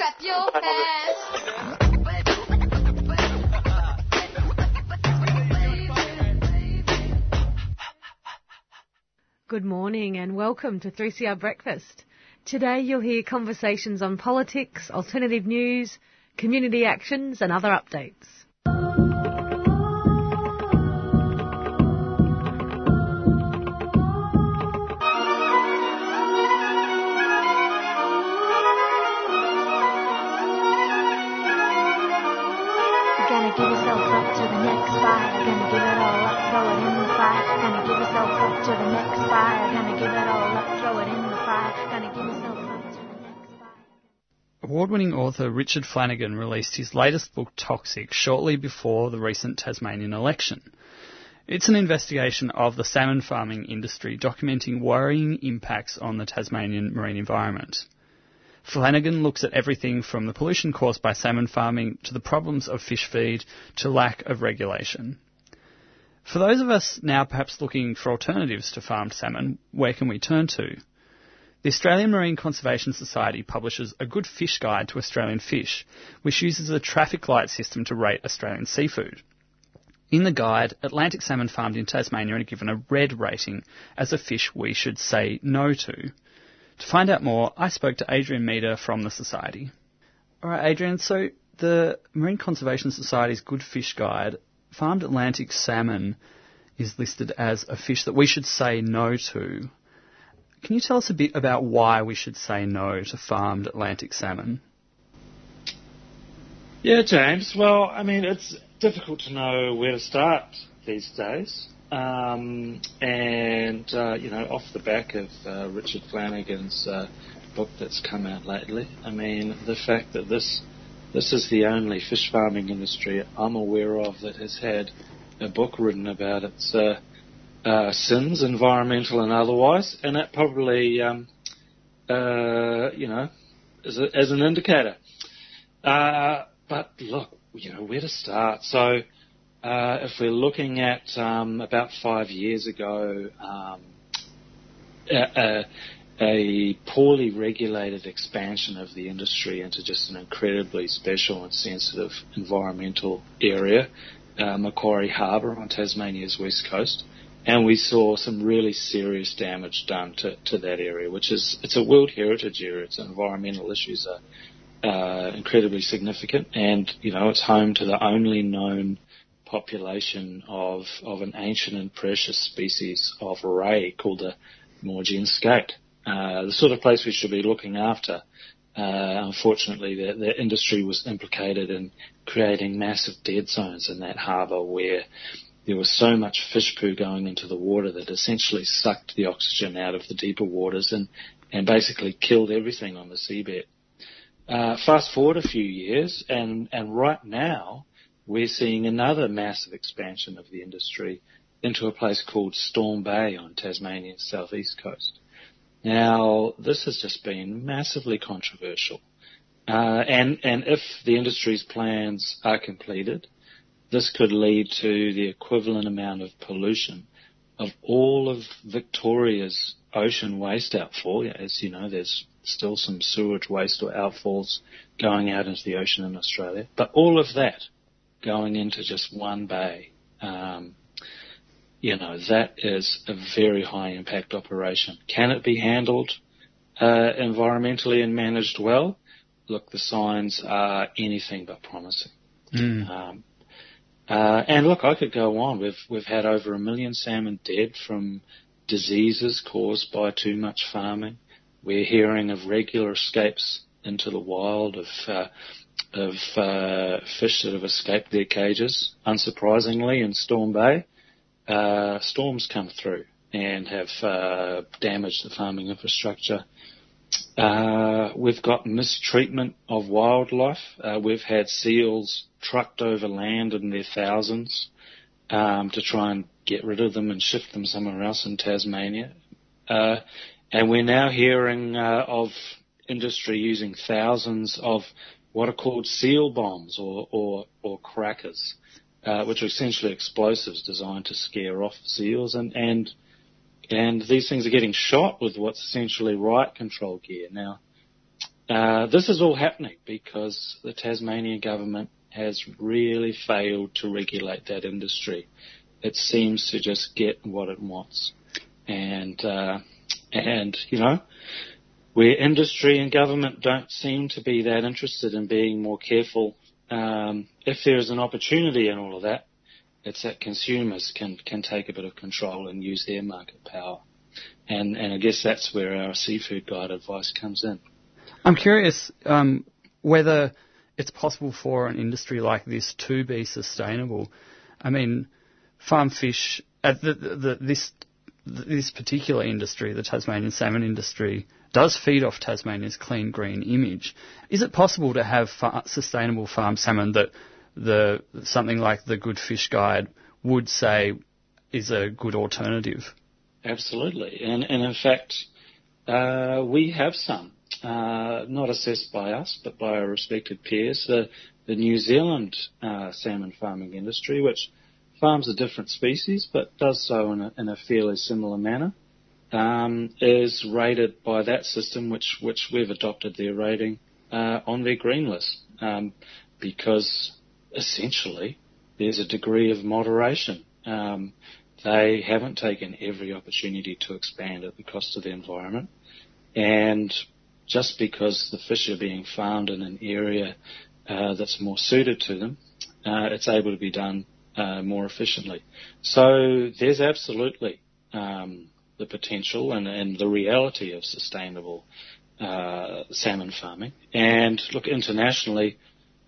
Clap your hands. Good morning and welcome to 3CR Breakfast. Today you'll hear conversations on politics, alternative news, community actions and other updates. Award winning author Richard Flanagan released his latest book, Toxic, shortly before the recent Tasmanian election. It's an investigation of the salmon farming industry, documenting worrying impacts on the Tasmanian marine environment. Flanagan looks at everything from the pollution caused by salmon farming to the problems of fish feed to lack of regulation. For those of us now perhaps looking for alternatives to farmed salmon, where can we turn to? The Australian Marine Conservation Society publishes a good fish guide to Australian fish, which uses a traffic light system to rate Australian seafood. In the guide, Atlantic salmon farmed in Tasmania are given a red rating as a fish we should say no to. To find out more, I spoke to Adrian Meder from the Society. Alright, Adrian, so the Marine Conservation Society's Good Fish Guide, farmed Atlantic salmon is listed as a fish that we should say no to. Can you tell us a bit about why we should say no to farmed Atlantic salmon? Yeah, James. Well, I mean, it's difficult to know where to start these days. Um, and, uh, you know, off the back of uh, Richard Flanagan's uh, book that's come out lately, I mean, the fact that this this is the only fish farming industry I'm aware of that has had a book written about its uh, sins, environmental and otherwise, and that probably, um, uh, you know, is a, as an indicator. Uh, but look, you know, where to start? So, uh, if we're looking at um, about five years ago, um, a, a, a poorly regulated expansion of the industry into just an incredibly special and sensitive environmental area, uh, Macquarie Harbour on Tasmania's west coast. And we saw some really serious damage done to, to that area, which is, it's a World Heritage Area. Its environmental issues are uh, incredibly significant, and you know it's home to the only known population of of an ancient and precious species of ray called the Maugean skate. Uh, the sort of place we should be looking after. Uh, unfortunately, the, the industry was implicated in creating massive dead zones in that harbour where there was so much fish poo going into the water that essentially sucked the oxygen out of the deeper waters and, and basically killed everything on the seabed. Uh, fast forward a few years, and, and right now we're seeing another massive expansion of the industry into a place called Storm Bay on Tasmania's southeast coast. Now, this has just been massively controversial. Uh, and, and if the industry's plans are completed, this could lead to the equivalent amount of pollution of all of Victoria's ocean waste outfall. As you know, there's still some sewage waste or outfalls going out into the ocean in Australia, but all of that going into just one bay. Um, you know, that is a very high impact operation. Can it be handled uh, environmentally and managed well? Look, the signs are anything but promising. Mm. Um, uh, and look, I could go on. We've we've had over a million salmon dead from diseases caused by too much farming. We're hearing of regular escapes into the wild of uh, of uh, fish that have escaped their cages. Unsurprisingly, in Storm Bay, uh, storms come through and have uh, damaged the farming infrastructure uh, we've got mistreatment of wildlife. We've had seals trucked over land in their thousands um, to try and get rid of them and shift them somewhere else in Tasmania. Uh, and we're now hearing uh, of industry using thousands of what are called seal bombs or, or, or crackers, uh, which are essentially explosives designed to scare off seals. And, and, and these things are getting shot with what's essentially riot control gear. Now, uh, this is all happening because the Tasmanian government has really failed to regulate that industry. It seems to just get what it wants. And, uh, and, you know, where industry and government don't seem to be that interested in being more careful, um, if there is an opportunity in all of that, it's that consumers can, can take a bit of control and use their market power. And, and I guess that's where our seafood guide advice comes in. I'm curious um, whether it's possible for an industry like this to be sustainable. I mean, farm fish, uh, the, the, this this particular industry, the Tasmanian salmon industry, does feed off Tasmania's clean green image. Is it possible to have fa- sustainable farm salmon that the something like the Good Fish Guide would say is a good alternative? Absolutely, and and in fact, uh, we have some, uh, not assessed by us, but by our respected peers. The the New Zealand uh, salmon farming industry, which farms a different species, but does so in a, in a fairly similar manner, um, is rated by that system, which which we've adopted their rating uh, on their green list, um, because essentially there's a degree of moderation. Um, they haven't taken every opportunity to expand at the cost of the environment, and just because the fish are being found in an area uh, that's more suited to them, uh, it's able to be done uh, more efficiently. So there's absolutely um, the potential and, and, the reality of sustainable uh, salmon farming. And look, internationally,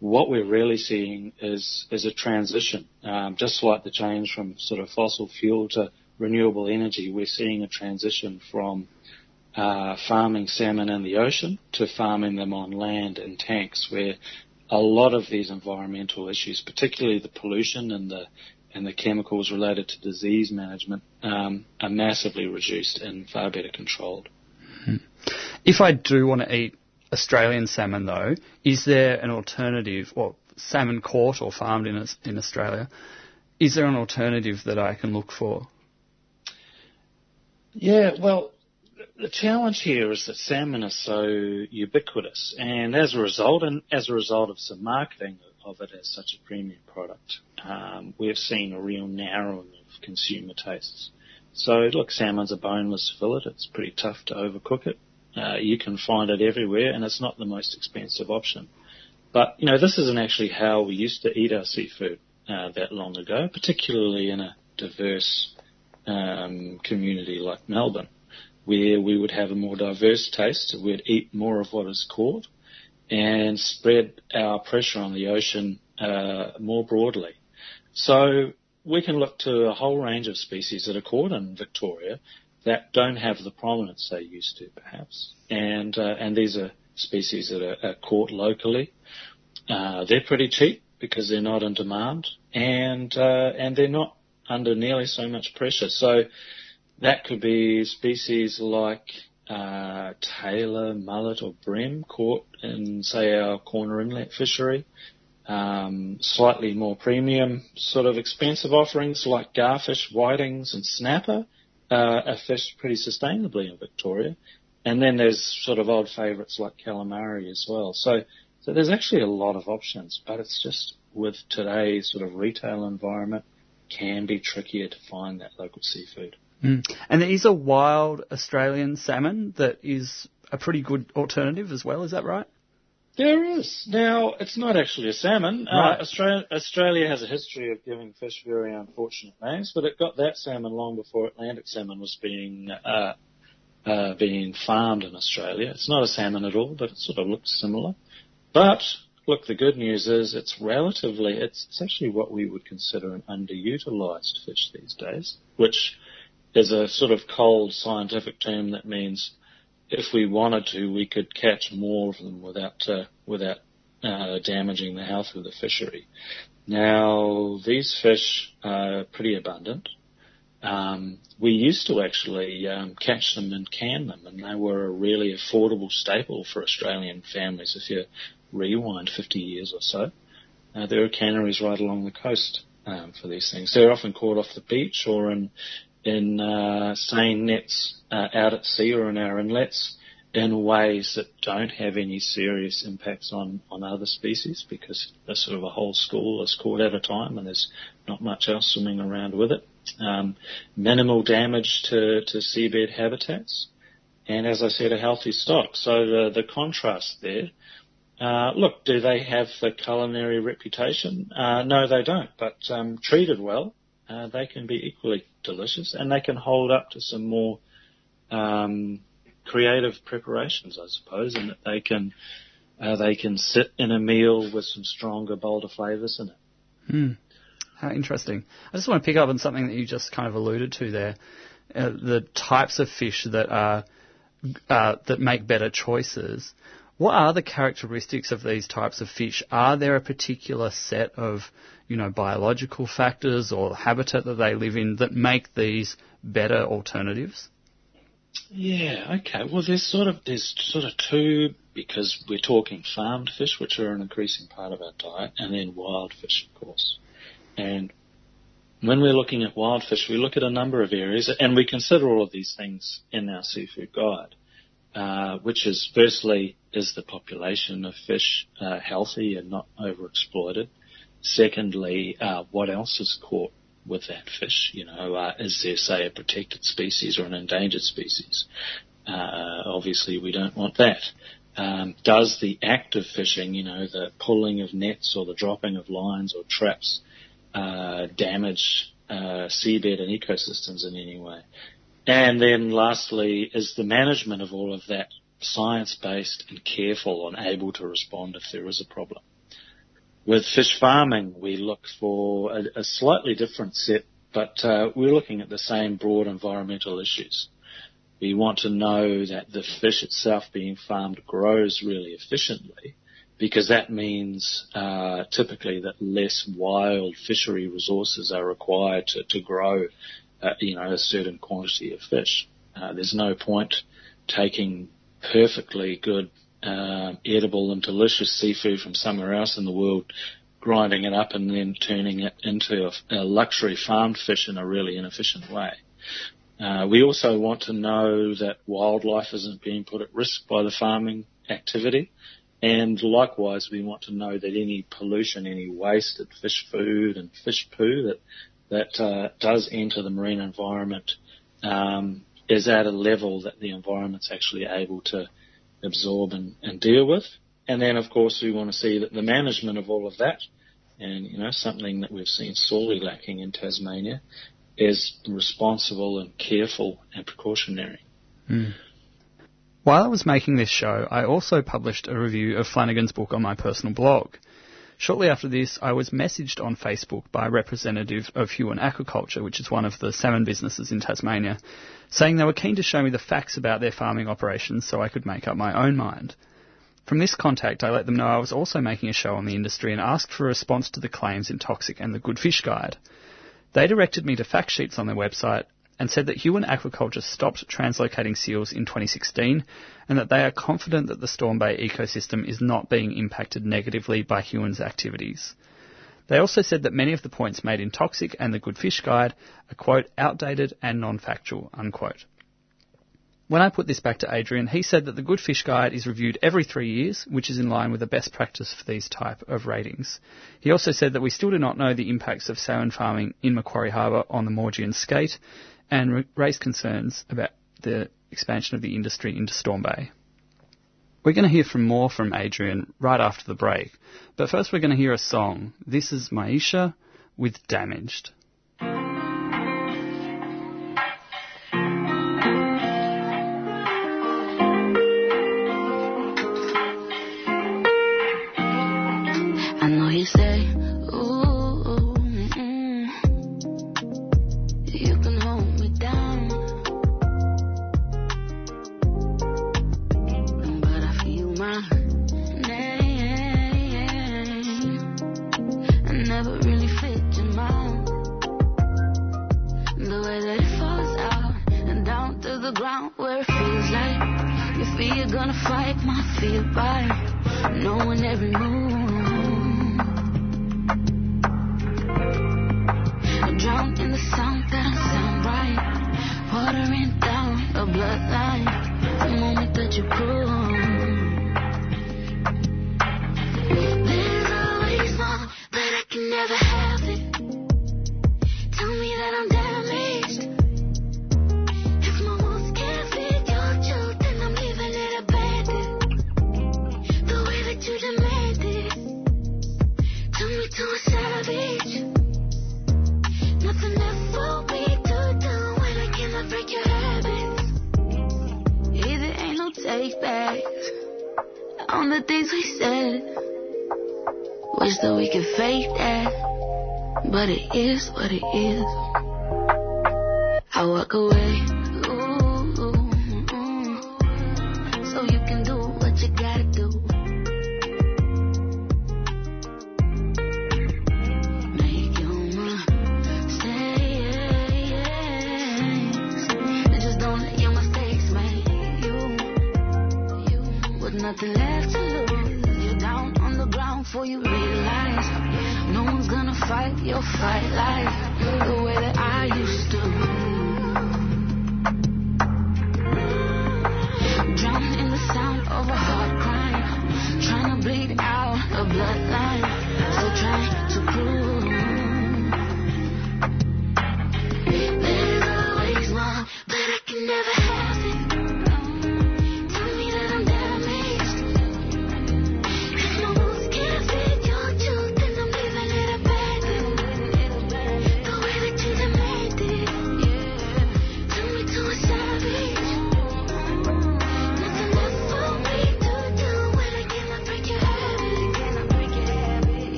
what we're really seeing is is a transition, um, just like the change from sort of fossil fuel to renewable energy. We're seeing a transition from uh, farming salmon in the ocean to farming them on land in tanks, where a lot of these environmental issues, particularly the pollution and the and the chemicals related to disease management, um, are massively reduced and far better controlled. Hmm. If I do want to eat Australian salmon, though, is there an alternative, or salmon caught or farmed in in Australia? Is there an alternative that I can look for? Yeah, well, the challenge here is that salmon is so ubiquitous, and as a result, and as a result of some marketing of it as such a premium product, um, we've seen a real narrowing of consumer tastes. So, look, salmon's a boneless fillet. It's pretty tough to overcook it. Uh, you can find it everywhere, and it's not the most expensive option. But you know, this isn't actually how we used to eat our seafood uh, that long ago, particularly in a diverse um, community like Melbourne where we would have a more diverse taste. We'd eat more of what is caught and spread our pressure on the ocean uh, more broadly. So we can look to a whole range of species that are caught in Victoria that don't have the prominence they used to, perhaps. And uh, and these are species that are, are caught locally. Uh, they're pretty cheap because they're not in demand, and uh, and they're not under nearly so much pressure. So that could be species like uh, Tailor, mullet, or bream caught in, say, our corner inlet fishery. Um, slightly more premium, sort of expensive offerings like garfish, whitings, and snapper uh, are fished pretty sustainably in Victoria. And then there's sort of odd favourites like calamari as well. So, so there's actually a lot of options, but it's just with today's sort of retail environment, can be trickier to find that local seafood. Mm. And there is a wild Australian salmon that is a pretty good alternative as well, is that right? There is. Now, it's not actually a salmon. Uh, right. Uh, Australia, Australia, has a history of giving fish very unfortunate names, but it got that salmon long before Atlantic salmon was being uh, uh, being farmed in Australia. It's not a salmon at all, but it sort of looks similar. But look, the good news is it's relatively, it's, it's actually what we would consider an underutilized fish these days, which is a sort of cold scientific term that means if we wanted to, we could catch more of them without uh, without uh, damaging the health of the fishery. Now, these fish are pretty abundant. Um, we used to actually um, catch them and can them, and they were a really affordable staple for Australian families. If you rewind 50 years or so, uh, there are canneries right along the coast um, for these things. They're often caught off the beach or in in uh, seine nets uh, out at sea or in our inlets in ways that don't have any serious impacts on, on other species because there's sort of a whole school is caught at a time and there's not much else swimming around with it. Um, minimal damage to, to seabed habitats and as I said, a healthy stock. So the, the contrast there, uh, look, do they have the culinary reputation? Uh, no, they don't, but um, treated well, uh, they can be equally delicious and they can hold up to some more um, creative preparations, I suppose, and that they can uh, they can sit in a meal with some stronger, bolder flavours in it. Hmm. How interesting. I just want to pick up on something that you just kind of alluded to there. Uh, the types of fish that are uh, that make better choices. What are the characteristics of these types of fish? Are there a particular set of, you know, biological factors or habitat that they live in that make these better alternatives? Yeah, okay. Well, there's sort of there's sort of two because we're talking farmed fish, which are an increasing part of our diet, and then wild fish, of course. And when we're looking at wild fish, we look at a number of areas, and we consider all of these things in our seafood guide. Uh, which is firstly, is the population of fish uh, healthy and not overexploited? Secondly, uh, what else is caught with that fish? You know, uh, is there, say, a protected species or an endangered species? Uh, obviously, we don't want that. Um, does the act of fishing, you know, the pulling of nets or the dropping of lines or traps, uh, damage uh, seabed and ecosystems in any way? And then lastly, is the management of all of that science-based and careful and able to respond if there is a problem? With fish farming, we look for a, a slightly different set, but uh, we're looking at the same broad environmental issues. We want to know that the fish itself being farmed grows really efficiently because that means uh, typically that less wild fishery resources are required to, to grow uh, you know, a certain quantity of fish. Uh, there's no point taking perfectly good uh, edible and delicious seafood from somewhere else in the world, grinding it up and then turning it into a, a luxury farmed fish in a really inefficient way. Uh, we also want to know that wildlife isn't being put at risk by the farming activity. And likewise, we want to know that any pollution, any wasted fish food and fish poo that that uh, does enter the marine environment um, is at a level that the environment's actually able to absorb and, and deal with. And then, of course, we want to see that the management of all of that, and you know, something that we've seen sorely lacking in Tasmania, is responsible and careful and precautionary. Mm. While I was making this show, I also published a review of Flanagan's book on my personal blog. Shortly after this, I was messaged on Facebook by a representative of Huon Aquaculture, which is one of the salmon businesses in Tasmania, saying they were keen to show me the facts about their farming operations so I could make up my own mind. From this contact, I let them know I was also making a show on the industry and asked for a response to the claims in Toxic and the Good Fish Guide. They directed me to fact sheets on their website and said that Huon Aquaculture stopped translocating seals in 2016 and that they are confident that the Storm Bay ecosystem is not being impacted negatively by Huon's activities. They also said that many of the points made in Toxic and the Good Fish Guide are, quote, outdated and non-factual, unquote. When I put this back to Adrian, he said that the Good Fish Guide is reviewed every three years, which is in line with the best practice for these type of ratings. He also said that we still do not know the impacts of salmon farming in Macquarie Harbour on the Maugean skate, and raised concerns about the expansion of the industry into Storm Bay. We're going to hear from more from Adrian right after the break, but first we're going to hear a song. This is Maisha with Damaged.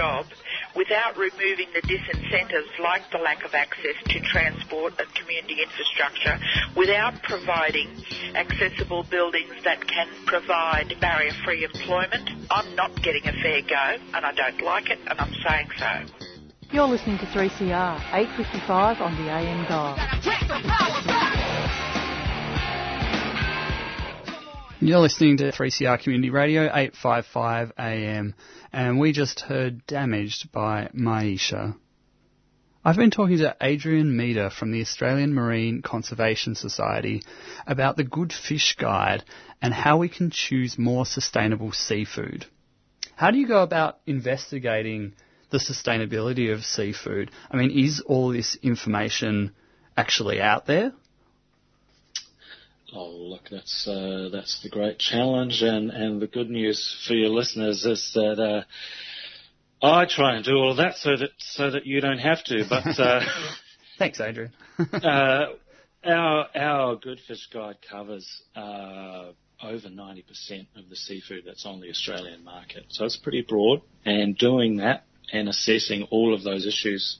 Out and get a job without removing the disincentives like the lack of access to transport and community infrastructure, without providing accessible buildings that can provide barrier-free employment. I'm not getting a fair go and I don't like it and I'm saying so. You're listening to 3CR, 855 on the AM dial. You're listening to 3CR Community Radio, 855 AM, and we just heard Damaged by Maisha. I've been talking to Adrian Meder from the Australian Marine Conservation Society about the Good Fish Guide and how we can choose more sustainable seafood. How do you go about investigating the sustainability of seafood? I mean, is all this information actually out there? Oh, look, that's uh, that's the great challenge, and, and the good news for your listeners is that uh, I try and do all of that so that so that you don't have to. But uh, Thanks, Adrian. uh, our our Good Fish Guide covers uh, over 90% of the seafood that's on the Australian market, so it's pretty broad. And doing that and assessing all of those issues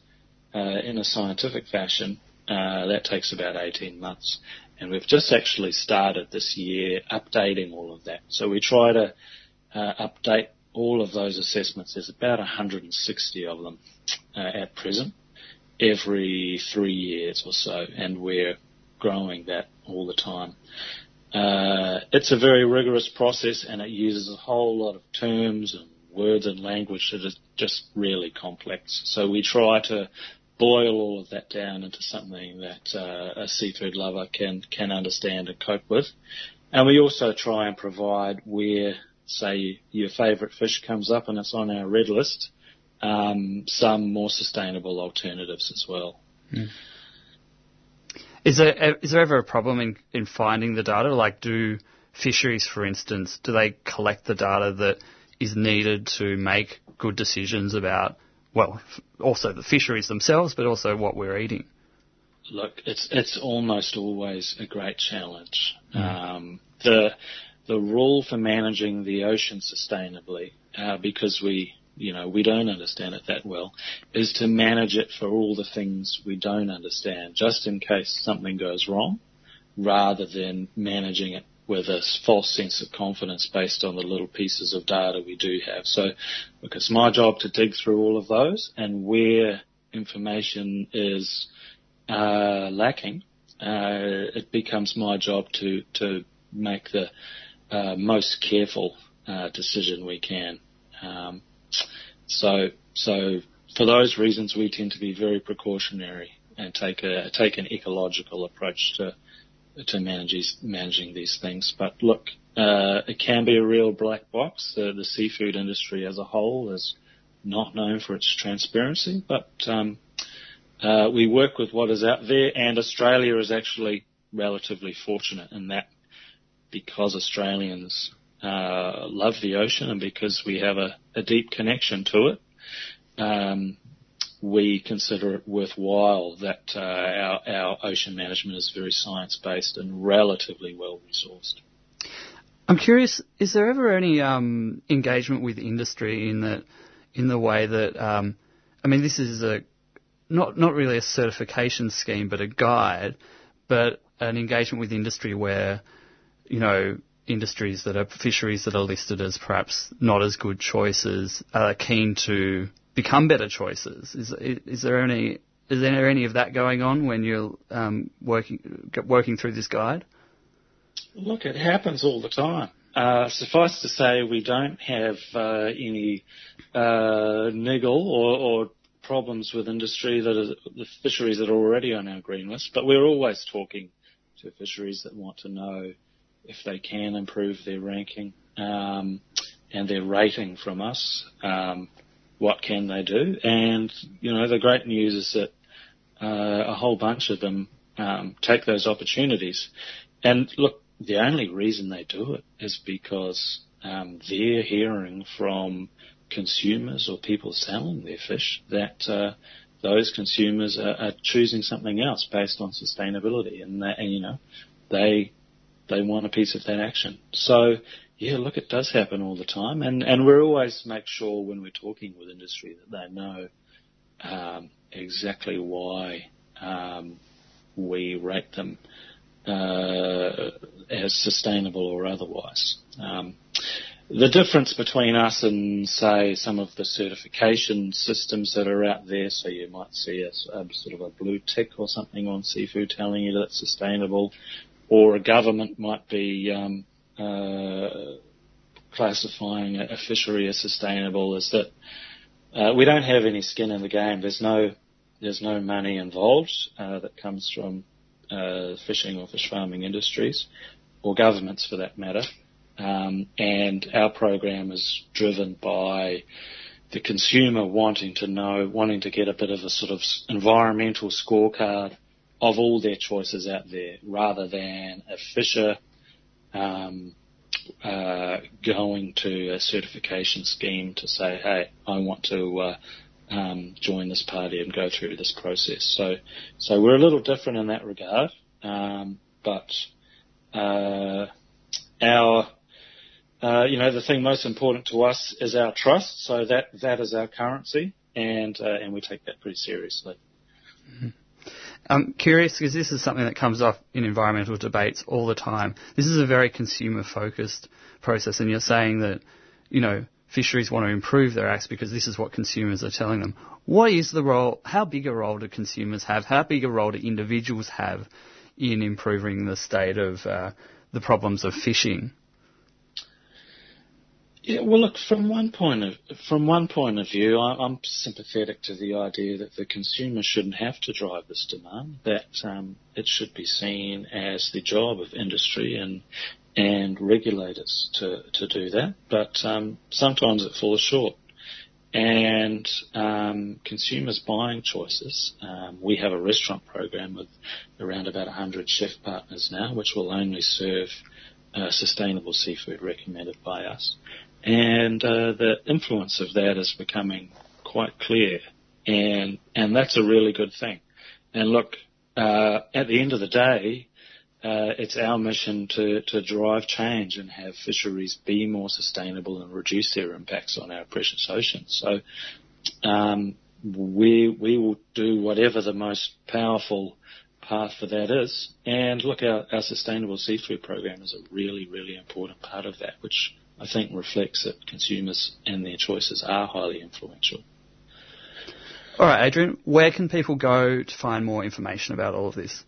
uh, in a scientific fashion, uh, that takes about 18 months. And we've just actually started this year updating all of that. So we try to uh, update all of those assessments. There's about 160 of them uh, at present, every three years or so, and we're growing that all the time. Uh, it's a very rigorous process, and it uses a whole lot of terms and words and language that is just really complex. So we try to boil all of that down into something that uh, a seafood lover can can understand and cope with. And we also try and provide where, say, your favourite fish comes up and it's on our red list, um, some more sustainable alternatives as well. Is there is there ever a problem in, in finding the data? Like, do fisheries, for instance, do they collect the data that is needed to make good decisions about, well, also the fisheries themselves, but also what we're eating? Look, it's it's almost always a great challenge. Um, the the rule for managing the ocean sustainably, uh, because we you know we don't understand it that well, is to manage it for all the things we don't understand, just in case something goes wrong, rather than managing it with a false sense of confidence based on the little pieces of data we do have. So, it's my job to dig through all of those and where information is uh, lacking, uh, it becomes my job to to make the uh, most careful uh, decision we can. Um, so so for those reasons, we tend to be very precautionary and take a take an ecological approach to to manage these, managing these things. But look, uh, it can be a real black box. The, the seafood industry as a whole is not known for its transparency, but um, uh, we work with what is out there, and Australia is actually relatively fortunate in that because Australians uh, love the ocean and because we have a, a deep connection to it, um, we consider it worthwhile that uh, our, our ocean management is very science based and relatively well resourced. I'm curious, is there ever any um, engagement with industry in that, in the way that, um, I mean, this is a not not really a certification scheme, but a guide, but an engagement with industry where, you know, industries that are fisheries that are listed as perhaps not as good choices are keen to become better choices. Is is there any is there any of that going on when you're um, working working through this guide? Look, it happens all the time. Uh, suffice to say, we don't have uh, any uh, niggle or, or problems with industry that are the fisheries that are already on our green list, but we're always talking to fisheries that want to know if they can improve their ranking um, and their rating from us. Um, what can they do? And you know, the great news is that uh, a whole bunch of them um, take those opportunities. And look, the only reason they do it is because um, they're hearing from consumers or people selling their fish that uh, those consumers are, are choosing something else based on sustainability, and, that, and you know they they want a piece of that action. So yeah, look, it does happen all the time, and and we always make sure when we're talking with industry that they know um, exactly why um, we rate them uh, as sustainable or otherwise. Um, the difference between us and, say, some of the certification systems that are out there, so you might see a, a sort of a blue tick or something on seafood telling you that it's sustainable, or a government might be um, classifying a, a fishery as sustainable, is that uh, we don't have any skin in the game. There's no there's no money involved uh, that comes from uh, fishing or fish farming industries, or governments for that matter. Um, and our program is driven by the consumer wanting to know, wanting to get a bit of a sort of environmental scorecard of all their choices out there, rather than a fisher um, uh, going to a certification scheme to say, "Hey, I want to." Uh, um, join this party and go through this process. So, so we're a little different in that regard, um, but uh, our uh, you know, the thing most important to us is our trust. So that that is our currency, and uh, and we take that pretty seriously. I'm curious because this is something that comes up in environmental debates all the time. This is a very consumer focused process, and you're saying that, you know, fisheries want to improve their acts because this is what consumers are telling them. What is the role, how big a role do consumers have? How big a role do individuals have in improving the state of uh, the problems of fishing? Yeah, well, look from one point of from one point of view, I, I'm sympathetic to the idea that the consumer shouldn't have to drive this demand. That um, it should be seen as the job of industry and and regulators to to do that. But um, sometimes it falls short. and um, consumers' buying choices. Um, we have a restaurant program with around about 100 chef partners now, which will only serve uh, sustainable seafood recommended by us. And uh, the influence of that is becoming quite clear, and and that's a really good thing. And look, uh, at the end of the day, uh, it's our mission to, to drive change and have fisheries be more sustainable and reduce their impacts on our precious oceans. So um, we we will do whatever the most powerful path for that is. And look, our, our sustainable seafood program is a really really important part of that, which I think reflects that consumers and their choices are highly influential. All right, Adrian, where can people go to find more information about all of this?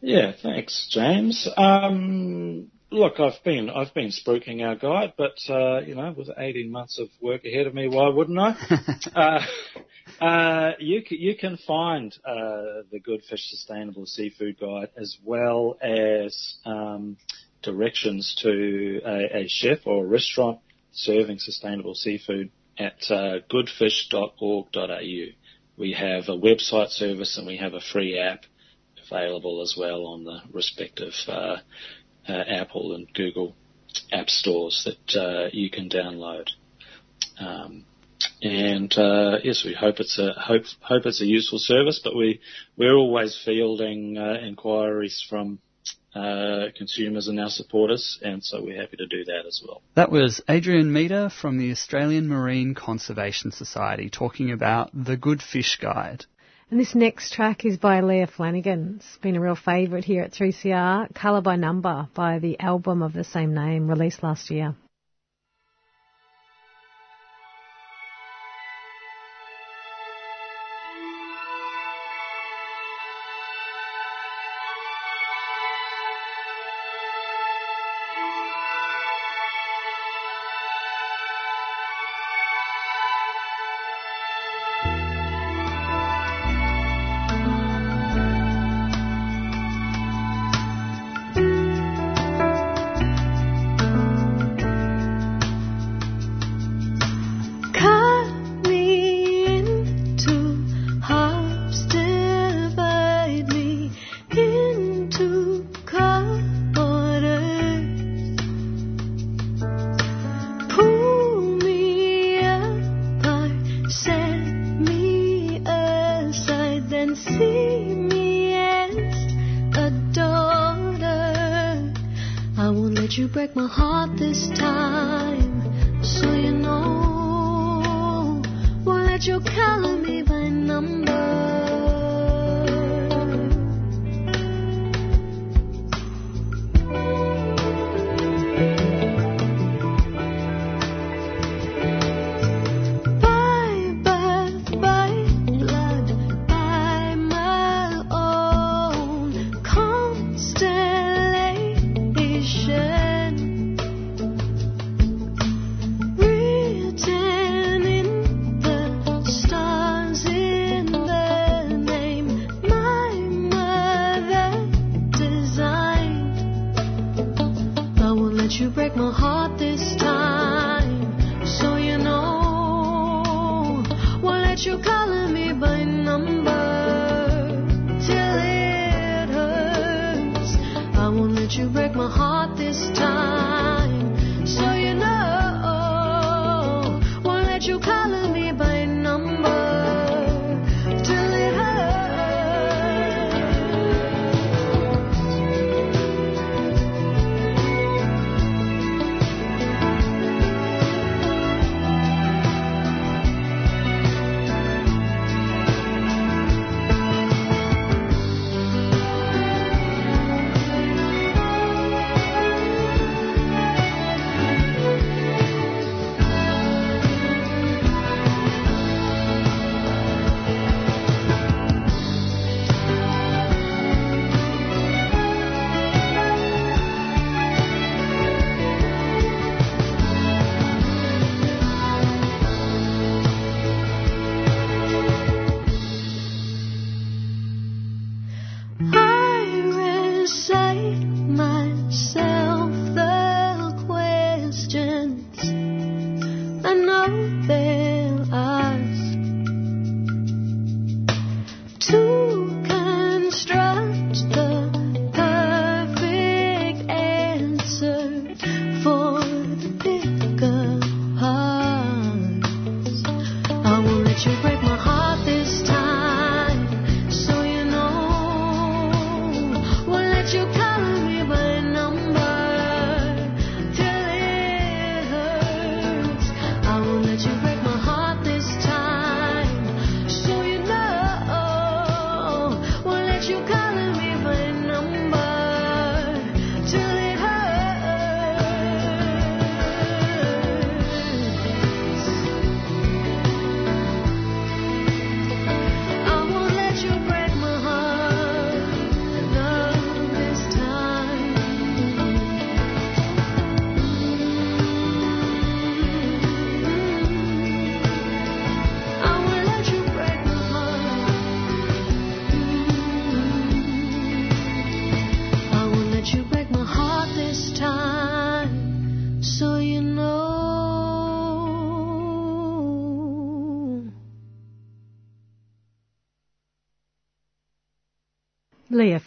Yeah, thanks, James. Um, look, I've been I've been spruiking our guide, but uh, you know, with 18 months of work ahead of me, why wouldn't I? uh, uh, you can, you can find uh, the Good Fish Sustainable Seafood Guide as well as um, directions to a, a, chef or a restaurant serving sustainable seafood at uh, goodfish.org.au. We have a website service and we have a free app available as well on the respective uh, uh, Apple and Google app stores that uh, you can download. Um, and uh, yes, we hope it's a hope hope it's a useful service, but we we're always fielding uh, inquiries from uh, consumers and our supporters, and so we're happy to do that as well. That was Adrian Meder from the Australian Marine Conservation Society talking about the Good Fish Guide. And this next track is by Leah Flanagan. It's been a real favourite here at 3CR, Colour by Number by the album of the same name released last year.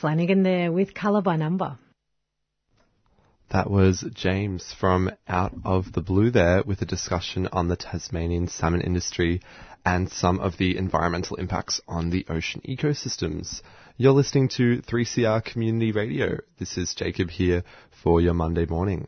Flanagan there with Colour by Number. That was James from Out of the Blue there with a discussion on the Tasmanian salmon industry and some of the environmental impacts on the ocean ecosystems. You're listening to 3CR Community Radio. This is Jacob here for your Monday morning.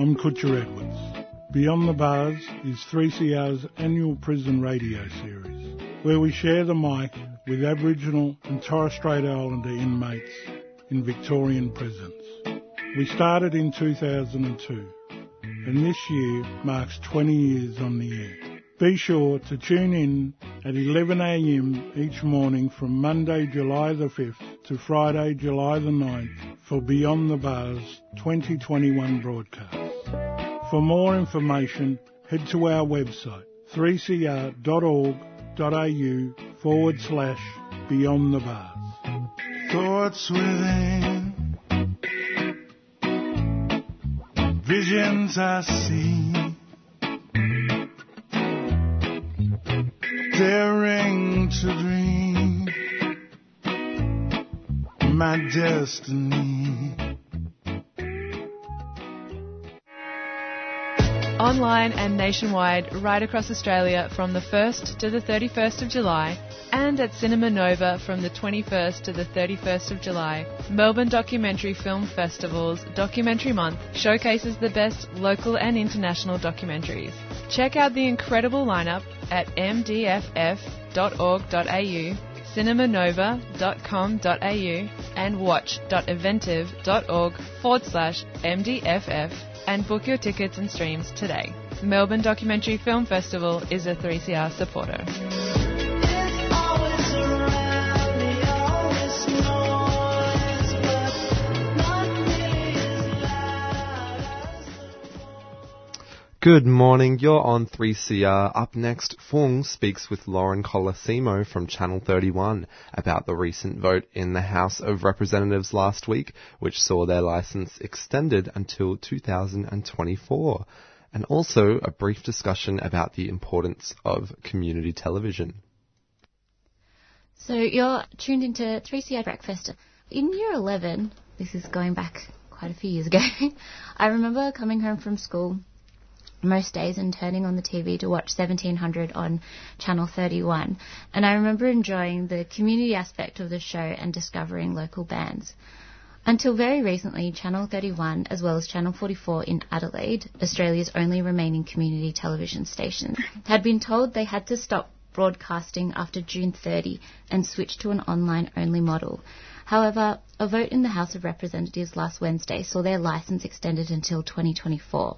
I'm Kutcha Edwards. Beyond the Bars is 3CR's annual prison radio series, where we share the mic with Aboriginal and Torres Strait Islander inmates in Victorian prisons. We started in 2002, and this year marks 20 years on the air. Be sure to tune in at 11am each morning from Monday, July the 5th to Friday, July the 9th for Beyond the Bars 2021 broadcast. For more information, head to our website 3cr.org.au forward slash Beyond the Bars. Thoughts within, visions I see, daring to dream my destiny. Online and nationwide, right across Australia from the 1st to the 31st of July, and at Cinema Nova from the 21st to the 31st of July, Melbourne Documentary Film Festival's Documentary Month showcases the best local and international documentaries. Check out the incredible lineup at mdff.org.au, cinemanova.com.au, and watch.eventive.org forward slash mdff and book your tickets and streams today. Melbourne Documentary Film Festival is a 3CR supporter. Good morning, you're on 3CR. Up next, Fung speaks with Lauren Colosimo from Channel 31 about the recent vote in the House of Representatives last week, which saw their license extended until 2024. And also a brief discussion about the importance of community television. So you're tuned into 3CR Breakfast. In year 11, this is going back quite a few years ago, I remember coming home from school most days and turning on the TV to watch 1700 on Channel 31. And I remember enjoying the community aspect of the show and discovering local bands. Until very recently, Channel 31, as well as Channel 44 in Adelaide, Australia's only remaining community television station, had been told they had to stop broadcasting after June 30 and switch to an online only model. However, a vote in the House of Representatives last Wednesday saw their license extended until 2024.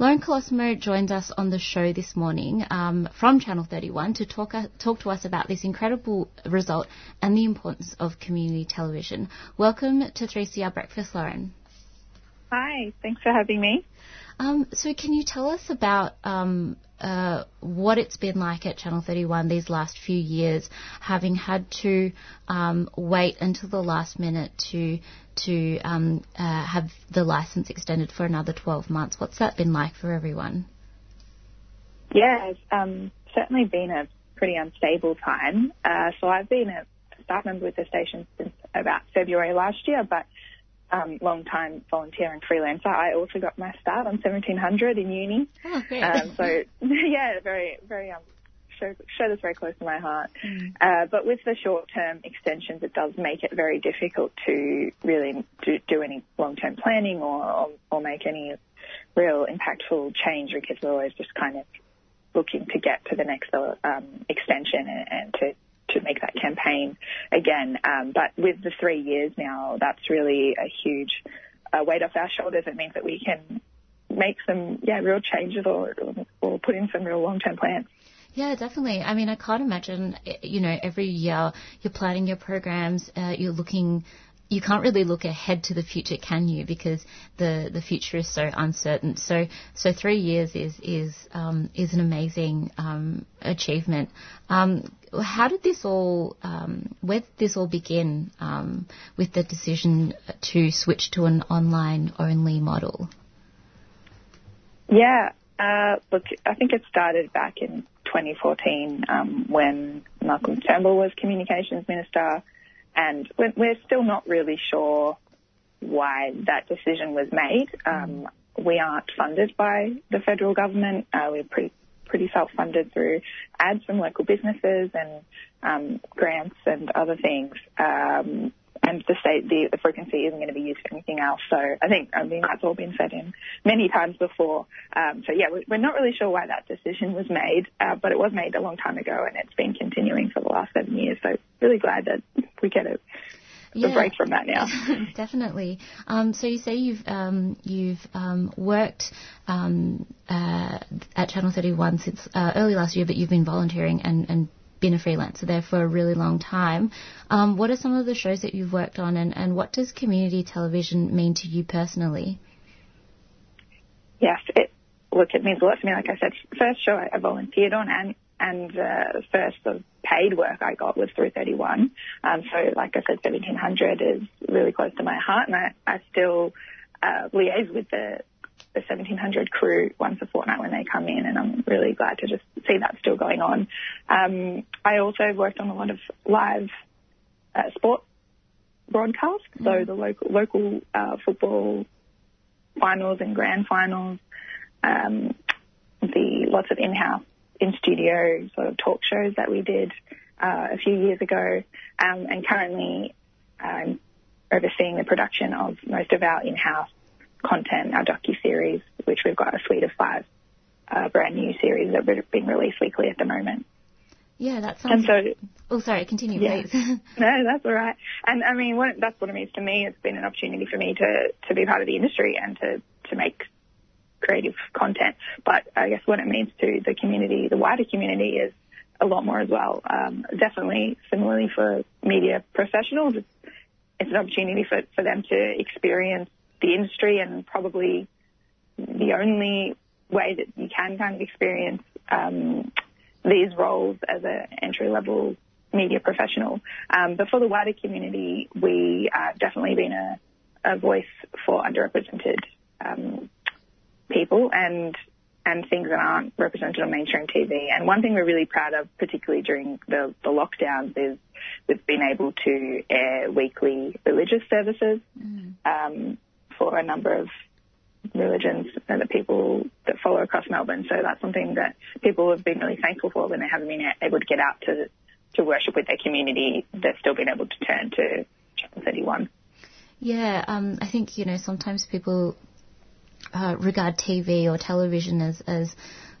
Lauren Colosimo joins us on the show this morning um, from Channel 31 to talk, uh, talk to us about this incredible result and the importance of community television. Welcome to 3CR Breakfast, Lauren. Hi, thanks for having me. Um, so, can you tell us about um, uh, what it's been like at Channel 31 these last few years, having had to um, wait until the last minute to to um, uh, have the license extended for another 12 months? What's that been like for everyone? Yeah, it's um, certainly been a pretty unstable time. Uh, so I've been a staff member with the station since about February last year, but um, long time volunteer and freelancer. I also got my start on 1700 in uni. Oh, great. Um, so yeah, very, very, um, show, show that's very close to my heart. Mm. Uh, but with the short-term extensions, it does make it very difficult to really do, do any long-term planning or, or, or make any real impactful change because we're always just kind of looking to get to the next um, extension and, and to to make that campaign again. Um, but with the three years now, that's really a huge uh, weight off our shoulders. It means that we can make some yeah real changes or or put in some real long term plans. Yeah, definitely. I mean, I can't imagine, you know, every year you're planning your programs, uh, you're looking you can't really look ahead to the future, can you? Because the, the future is so uncertain. So so three years is is um, is an amazing um, achievement. Um, how did this all um, where did this all begin um, with the decision to switch to an online only model? Yeah, uh, look, I think it started back in 2014 um, when Malcolm Turnbull was communications minister and we're, we're still not really sure why that decision was made. Um, we aren't funded by the federal government. Uh, we're pretty pretty self-funded through ads from local businesses and um, grants and other things. Um, and the state, the, the, frequency isn't going to be used for anything else. So I think, I mean, that's all been said in many times before. Um, so yeah, we're not really sure why that decision was made, uh, but it was made a long time ago and it's been continuing for the last seven years. So really glad that we get a, yeah, break from that now. definitely. Um, so you say you've um, you've um, worked um, uh, at Channel 31 since uh, early last year, but you've been volunteering and, and been a freelancer there for a really long time. Um, what are some of the shows that you've worked on, and, and what does community television mean to you personally? Yes, it, look, it means a lot to me. Like I said, first show I volunteered on, and and uh, first of paid work I got was through 31. Um, so, like I said, 1700 is really close to my heart, and I, I still uh, liaise with the the 1700 crew once a fortnight when they come in, and I'm really glad to just see that still going on. Um, I also worked on a lot of live uh, sport broadcasts, mm-hmm. so the local local uh, football finals and grand finals, um, the lots of in-house, in-studio sort of talk shows that we did uh, a few years ago, um, and currently I'm overseeing the production of most of our in-house content, our docu-series, which we've got a suite of five uh, brand new series that are being released weekly at the moment. Yeah, that sounds. And so, oh, sorry, continue, yeah. please. no, that's all right. And I mean, what, that's what it means to me. It's been an opportunity for me to to be part of the industry and to to make creative content. But I guess what it means to the community, the wider community, is a lot more as well. Um, definitely, similarly for media professionals, it's, it's an opportunity for, for them to experience the industry and probably the only way that you can kind of experience um, these roles as an entry level media professional. Um, but for the wider community, we have definitely been a, a voice for underrepresented um, people and and things that aren't represented on mainstream TV. And one thing we're really proud of, particularly during the, the lockdowns, is we've been able to air weekly religious services. Mm. Um, for a number of religions and the people that follow across Melbourne. So that's something that people have been really thankful for when they haven't been able to get out to to worship with their community. They've still been able to turn to Channel 31. Yeah, um, I think you know sometimes people uh, regard TV or television as as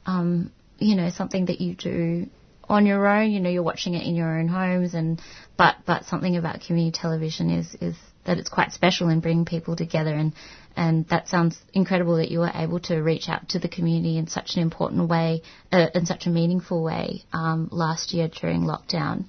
um, you know something that you do on your own. You know, you're watching it in your own homes, and but but something about community television is is that it's quite special in bringing people together, and and that sounds incredible that you were able to reach out to the community in such an important way, uh, in such a meaningful way um, last year during lockdown.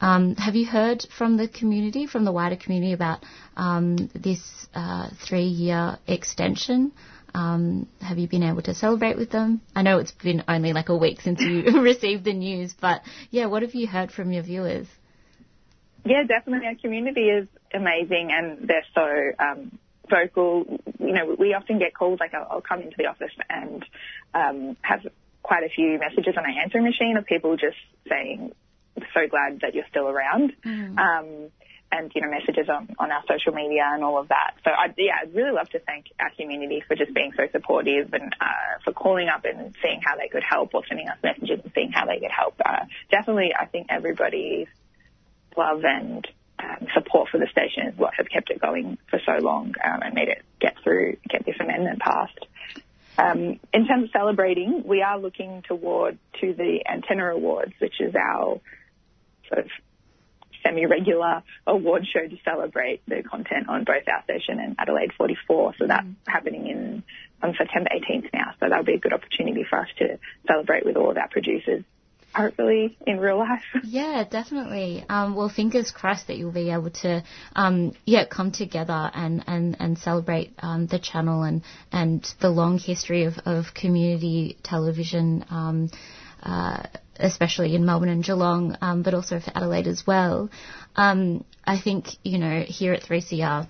Um, have you heard from the community, from the wider community, about um, this uh, three-year extension? Um, have you been able to celebrate with them? I know it's been only like a week since you received the news, but yeah, what have you heard from your viewers? Yeah, definitely. Our community is amazing and they're so um, vocal. You know, we often get calls like I'll, I'll come into the office and um, have quite a few messages on our answering machine of people just saying, so glad that you're still around. Mm. Um, and, you know, messages on, on our social media and all of that. So, I, yeah, I'd really love to thank our community for just being so supportive and uh, for calling up and seeing how they could help or sending us messages and seeing how they could help. Uh, definitely, I think everybody's love and um, support for the station is what has kept it going for so long um, and made it get through, get this amendment passed. Um, in terms of celebrating, we are looking toward to the Antenna Awards, which is our sort of semi-regular award show to celebrate the content on both our station and Adelaide 44. So that's happening in on September 18th now. So that'll be a good opportunity for us to celebrate with all of our producers. Hopefully in real life. Yeah, definitely. Um, well, fingers crossed that you'll be able to, um, yeah, come together and, and, and celebrate um, the channel and, and the long history of, of community television, um, uh, especially in Melbourne and Geelong, um, but also for Adelaide as well. Um, I think, you know, here at 3CR,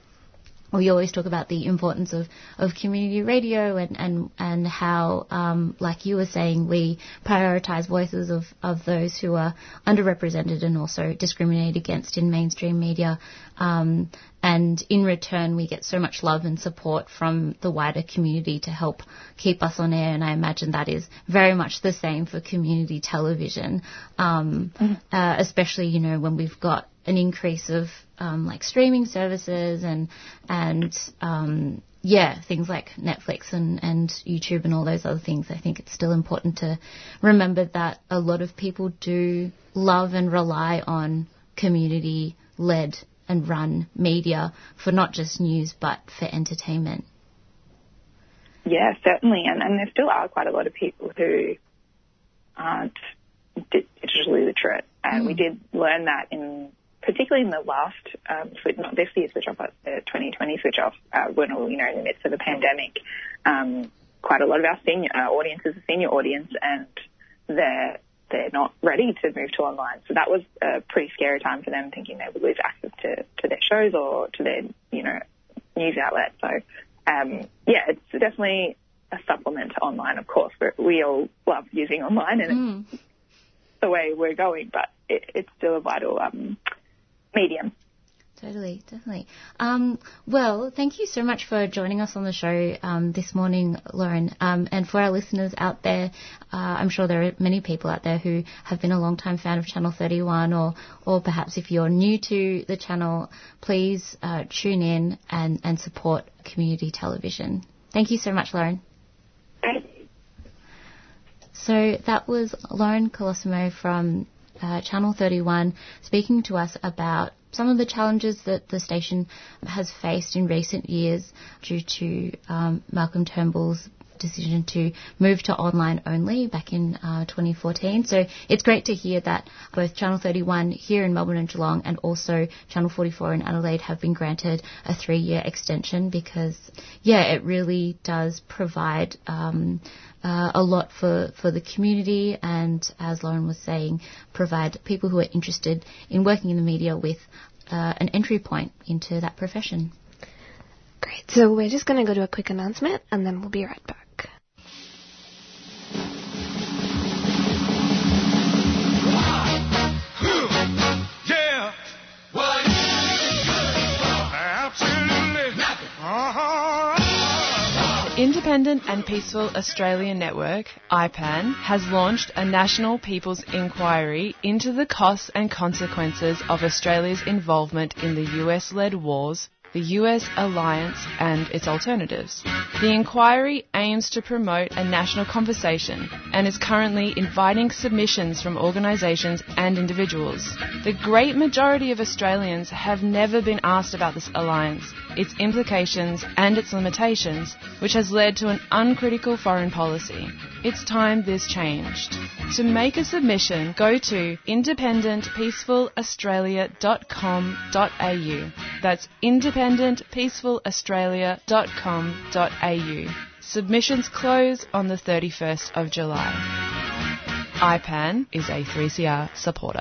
we always talk about the importance of, of community radio and, and, and how, um, like you were saying, we prioritise voices of, of those who are underrepresented and also discriminated against in mainstream media. Um, and in return, we get so much love and support from the wider community to help keep us on air. And I imagine that is very much the same for community television, um, uh, especially, you know, when we've got an increase of um, like streaming services and and um, yeah, things like Netflix and, and YouTube and all those other things. I think it's still important to remember that a lot of people do love and rely on community led and run media for not just news but for entertainment. Yeah, certainly. And, and there still are quite a lot of people who aren't digitally literate. And we did learn that in particularly in the last um, switch, not this year's switch off, but the 2020 switch off, uh, when we were, you know, in the midst of the pandemic, um, quite a lot of our senior uh, audience is a senior audience and they're, they're not ready to move to online. So that was a pretty scary time for them thinking they would lose access to, to their shows or to their, you know, news outlet. So, um, yeah, it's definitely a supplement to online, of course. But we all love using online and it's the way we're going, but it, it's still a vital, um, medium. Totally, definitely. Um, well, thank you so much for joining us on the show um, this morning, Lauren. Um, and for our listeners out there, uh, I'm sure there are many people out there who have been a long time fan of Channel 31, or or perhaps if you're new to the channel, please uh, tune in and, and support community television. Thank you so much, Lauren. So that was Lauren Colosimo from uh, Channel 31 speaking to us about some of the challenges that the station has faced in recent years due to um, Malcolm Turnbull's decision to move to online only back in uh, 2014. So it's great to hear that both Channel 31 here in Melbourne and Geelong and also Channel 44 in Adelaide have been granted a three-year extension because, yeah, it really does provide um, uh, a lot for, for the community and, as Lauren was saying, provide people who are interested in working in the media with uh, an entry point into that profession. Great. So we're just going to go to a quick announcement and then we'll be right back. Independent and Peaceful Australian Network, IPAN, has launched a national people's inquiry into the costs and consequences of Australia's involvement in the US led wars, the US alliance and its alternatives. The inquiry aims to promote a national conversation and is currently inviting submissions from organisations and individuals. The great majority of Australians have never been asked about this alliance, its implications and its limitations, which has led to an uncritical foreign policy. It's time this changed. To make a submission, go to independentpeacefulaustralia.com.au. That's independentpeacefulaustralia.com.au. Submissions close on the 31st of July. IPAN is a 3CR supporter.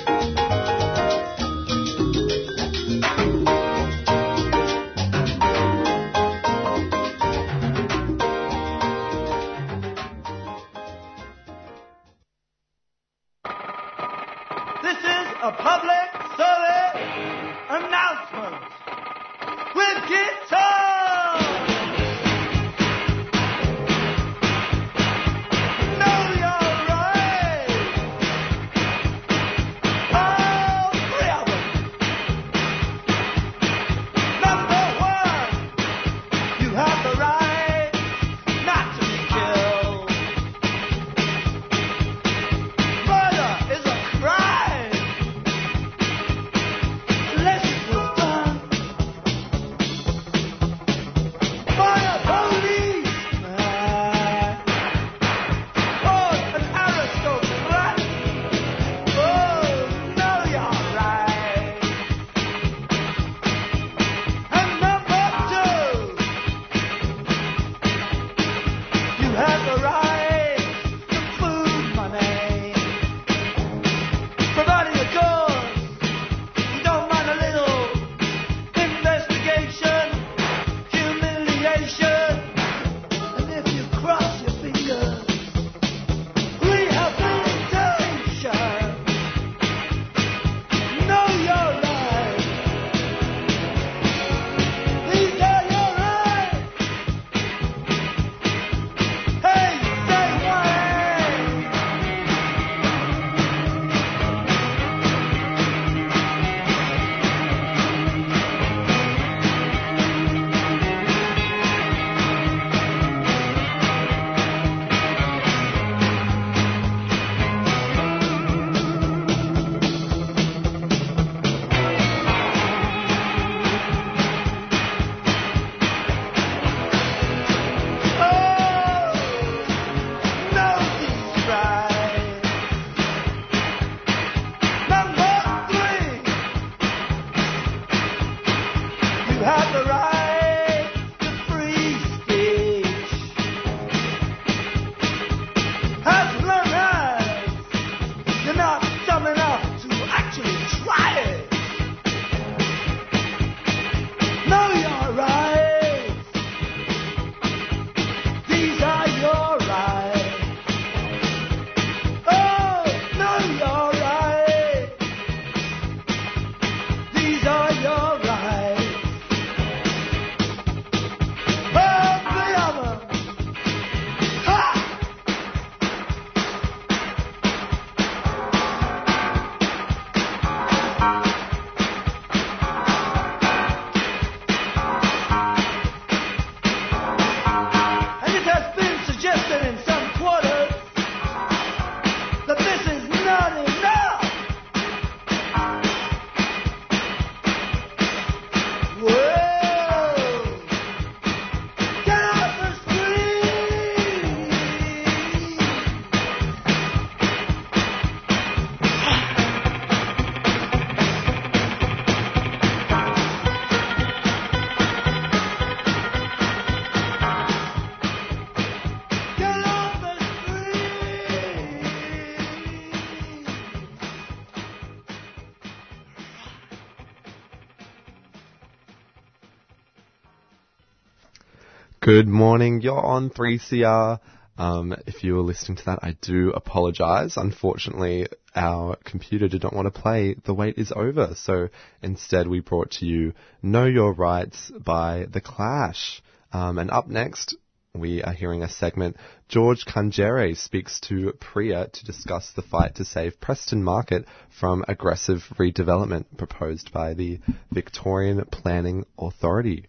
Good morning. You're on 3CR. Um, if you were listening to that, I do apologise. Unfortunately, our computer did not want to play The Wait is Over, so instead we brought to you Know Your Rights by The Clash. Um, and up next, we are hearing a segment. George Kanjere speaks to Priya to discuss the fight to save Preston Market from aggressive redevelopment proposed by the Victorian Planning Authority.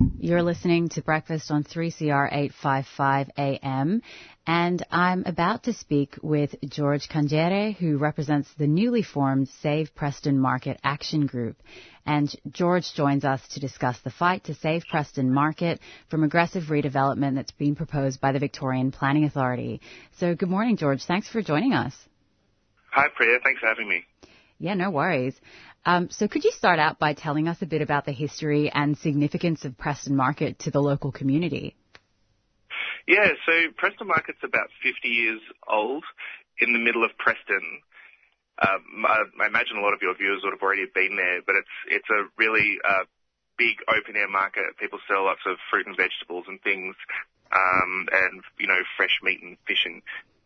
You're listening to Breakfast on 3CR 855 AM, and I'm about to speak with George Kanjere, who represents the newly formed Save Preston Market Action Group. And George joins us to discuss the fight to save Preston Market from aggressive redevelopment that's being proposed by the Victorian Planning Authority. So good morning, George. Thanks for joining us. Hi, Priya. Thanks for having me. Yeah, no worries. Um, so could you start out by telling us a bit about the history and significance of Preston Market to the local community? Yeah, so Preston Market's about 50 years old in the middle of Preston. Um, I, I imagine a lot of your viewers would have already been there, but it's it's a really uh, big open air market. People sell lots of fruit and vegetables and things, um, and you know fresh meat and fish and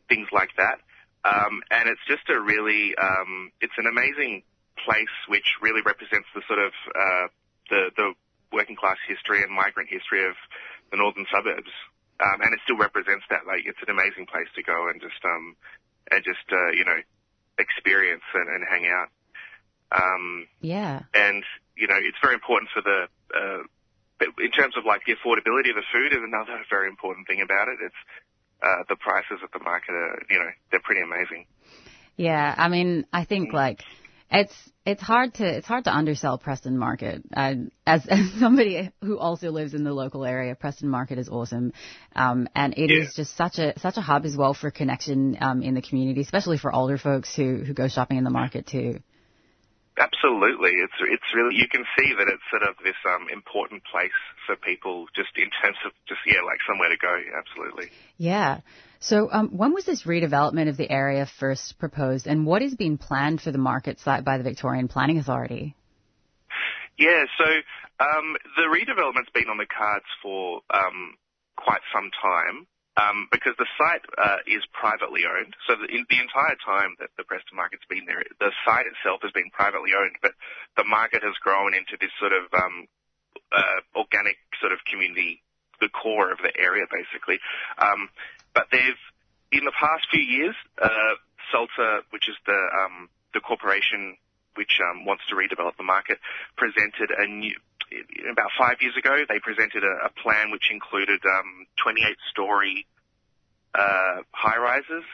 things like that. Um, and it's just a really um, it's an amazing place which really represents the sort of uh, the the working class history and migrant history of the northern suburbs. Um, and it still represents that. Like it's an amazing place to go and just um and just uh, you know experience and, and hang out. Um, Yeah. and you know it's very important for the uh, in terms of like the affordability of the food is another very important thing about it. It's uh, the prices at the market are you know they're pretty amazing. Yeah, I mean, I think like it's it's hard to it's hard to undersell Preston Market. Uh, as as somebody who also lives in the local area, Preston Market is awesome, um, and it is just such a such a hub as well for connection um, in the community, especially for older folks who who go shopping in the market too. Absolutely, it's it's really you can see that it's sort of this um, important place for people, just in terms of just yeah, like somewhere to go. Absolutely. Yeah. So, um, when was this redevelopment of the area first proposed, and what is being planned for the market site by the Victorian Planning Authority? Yeah, so um, the redevelopment's been on the cards for um, quite some time um, because the site uh, is privately owned. So the, the entire time that the Preston Market's been there, the site itself has been privately owned, but the market has grown into this sort of um, uh, organic sort of community, the core of the area basically. Um, but they've, in the past few years, uh, Salta, which is the um, the corporation which um, wants to redevelop the market, presented a new. About five years ago, they presented a, a plan which included um, 28-story uh, high-rises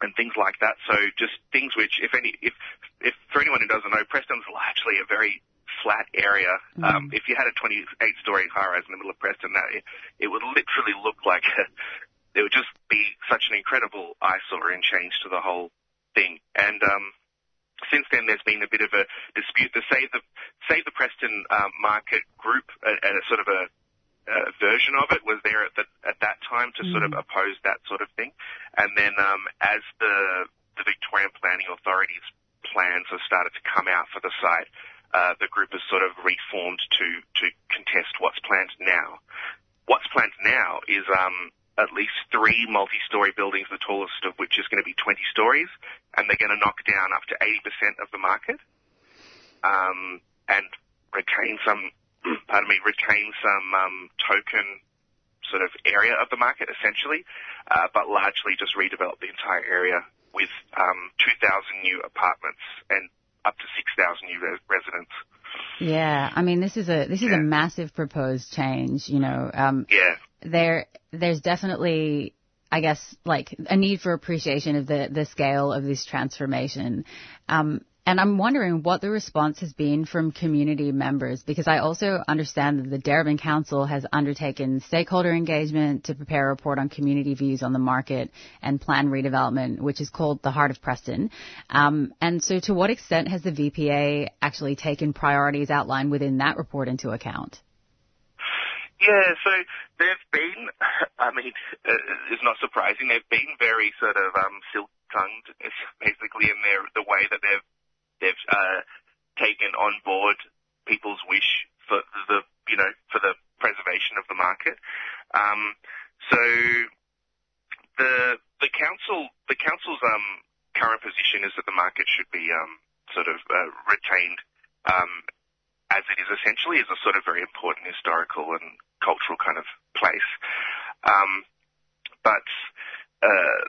and things like that. So just things which, if any, if if for anyone who doesn't know, Preston's largely a very flat area. Um, if you had a 28-story high-rise in the middle of Preston, that it, it would literally look like a, it would just be such an incredible eyesore and change to the whole thing. And um, since then, there's been a bit of a dispute. The Save the Save the Preston um, Market group, and a sort of a uh, version of it was there at, the, at that time to sort of oppose that sort of thing. And then um, as the the Victorian Planning Authority's plans have started to come out for the site, uh, the group has sort of reformed to to contest what's planned now. What's planned now is um, at least three multi-story buildings, the tallest of which is going to be 20 stories, and they're going to knock down up to 80% of the market, um, and retain some, pardon me, retain some um, token sort of area of the market essentially, uh, but largely just redevelop the entire area with um, 2,000 new apartments and up to 6,000 new res- residents. Yeah, I mean, this is a this is a massive proposed change. You know, um, Yeah. There there's definitely I guess like a need for appreciation of the the scale of this transformation. Um, and I'm wondering what the response has been from community members because I also understand that the Darebin Council has undertaken stakeholder engagement to prepare a report on community views on the market and plan redevelopment, which is called the Heart of Preston. Um, and so, to what extent has the VPA actually taken priorities outlined within that report into account? Yeah, so they've been, I mean, uh, it's not surprising, they've been very sort of um, silk-tongued, basically, in their the way that they've they've uh, taken on board people's wish for the, you know, for the preservation of the market. Um, so the the council the council's um, current position is that the market should be um, sort of uh, retained um, as it is essentially as a sort of very important historical and cultural kind of place. Um, but uh,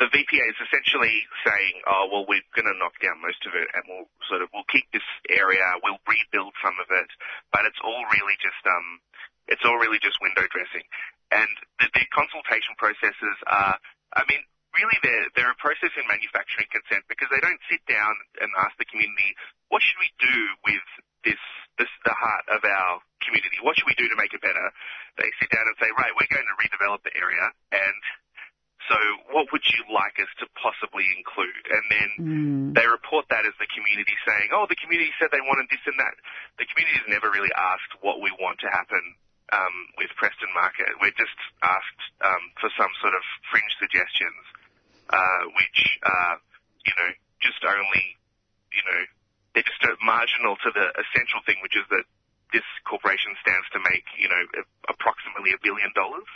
the VPA is essentially saying, oh, well, we're going to knock down most of it and we'll sort of, we'll keep this area, we'll rebuild some of it, but it's all really just, um, it's all really just window dressing. And the, the consultation processes are, I mean, really they're, they're a process in manufacturing consent because they don't sit down and ask the community, what should we do with this, this, the heart of our community? What should we do to make it better? They sit down and say, right, we're going to redevelop the area and so what would you like us to possibly include? And then Mm. they report that as the community saying, oh, the community said they wanted this and that. The community has never really asked what we want to happen um, with Preston Market. We're just asked um, for some sort of fringe suggestions, uh, which, uh, you know, just only, you know, they're just marginal to the essential thing, which is that this corporation stands to make, you know, approximately a billion dollars,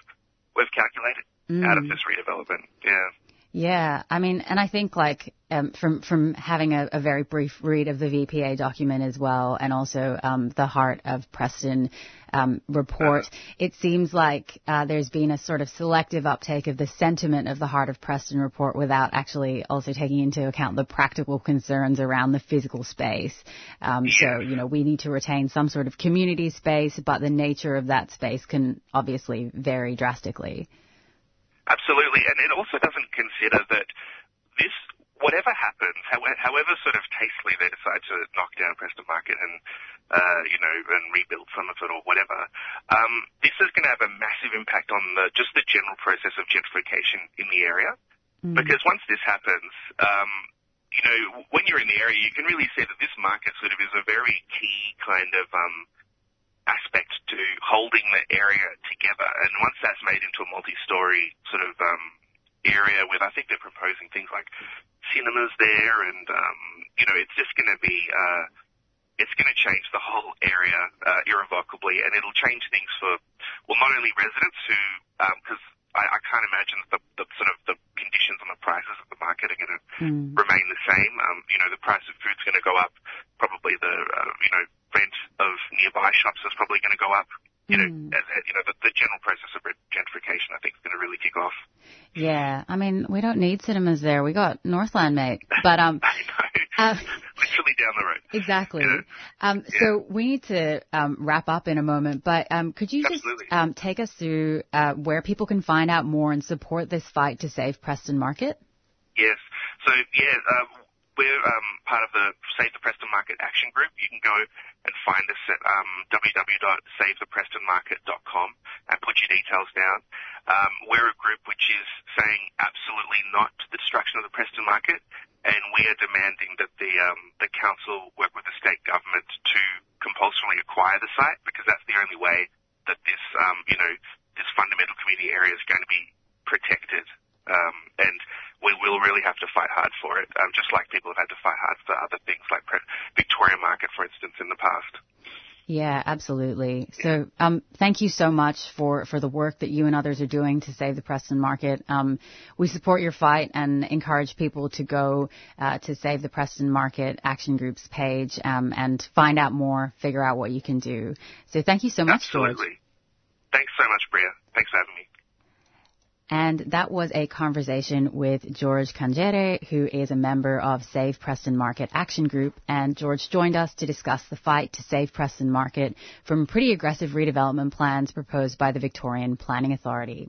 we've calculated, out of Mm. this redevelopment. Yeah. Yeah, I mean, and I think like um, from from having a, a very brief read of the VPA document as well, and also um, the Heart of Preston um, report, it seems like uh, there's been a sort of selective uptake of the sentiment of the Heart of Preston report without actually also taking into account the practical concerns around the physical space. Um, so you know, we need to retain some sort of community space, but the nature of that space can obviously vary drastically. Absolutely, and it also doesn't consider that this, whatever happens, however, however sort of tastefully they decide to knock down Preston Market and, uh, you know, and rebuild some of it or whatever, um, this is going to have a massive impact on the just the general process of gentrification in the area. Because once this happens, um, you know, when you're in the area, you can really see that this market sort of is a very key kind of um, aspect to holding the area together. And once that's made into a multi-story sort of um, area with, I think they're proposing things like cinemas there, and um, you know, it's just going to be. Uh, it's going to change the whole area uh, irrevocably, and it'll change things for, well, not only residents who, because I, I can't imagine that the, the sort of the conditions and the prices of the market are going to remain the same. Um, you know, the price of food's going to go up. Probably the, uh, you know, rent of nearby shops is probably going to go up. You know, as, as, you know, the, the general process of gentrification, I think, is going to really kick off. Yeah, I mean, we don't need cinemas there. We got Northland, mate. But um, uh, Literally down the road. exactly. Um, so we need to um, wrap up in a moment. But um, could you just um, take us through uh, where people can find out more and support this fight to save Preston Market? Yes. So yeah, uh, we're um, part of the Save the Preston Market Action Group. You can go and find us at um, www.savetheprestonmarket.com and put your details down. Um, we're a group which is saying absolutely not to the destruction of the Preston Market, and we are demanding that the um, the council work with the state government to compulsorily acquire the site because that's the only way that this um, you know this fundamental community area is going to be protected. Um, and we will really have to fight hard for it, um, just like people have had to fight hard for other things like Pre- Victoria Market, for instance, in the past. Yeah, absolutely. So, um, thank you so much for, for the work that you and others are doing to save the Preston market. Um, we support your fight and encourage people to go uh, to Save the Preston Market Action Group's page um, and find out more, figure out what you can do. So, thank you so much, George. Absolutely. Thanks so much, Priya. Thanks for having me. And that was a conversation with George Cangere, who is a member of Save Preston Market Action Group. And George joined us to discuss the fight to save Preston Market from pretty aggressive redevelopment plans proposed by the Victorian Planning Authority.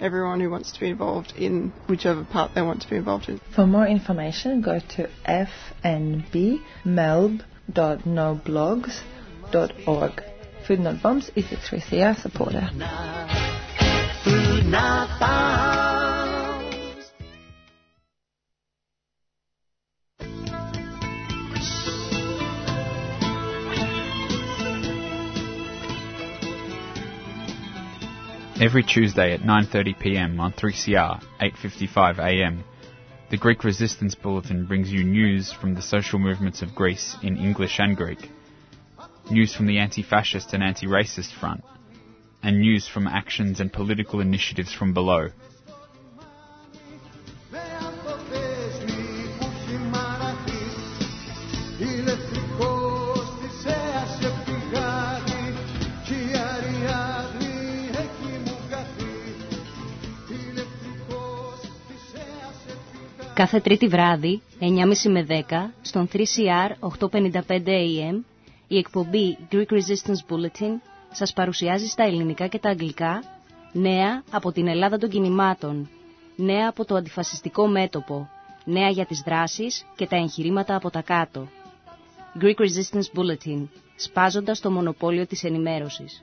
everyone who wants to be involved in whichever part they want to be involved in. For more information, go to fnbmelb.noblogs.org. Food Not Bombs is a 3CR supporter. Every Tuesday at 9:30 p.m. on 3CR 8:55 a.m. The Greek Resistance Bulletin brings you news from the social movements of Greece in English and Greek, news from the anti-fascist and anti-racist front, and news from actions and political initiatives from below. Κάθε τρίτη βράδυ, 9.30 με 10, στον 3CR 855 AM, η εκπομπή Greek Resistance Bulletin σας παρουσιάζει στα ελληνικά και τα αγγλικά νέα από την Ελλάδα των κινημάτων, νέα από το αντιφασιστικό μέτωπο, νέα για τις δράσεις και τα εγχειρήματα από τα κάτω. Greek Resistance Bulletin, σπάζοντας το μονοπόλιο της ενημέρωσης.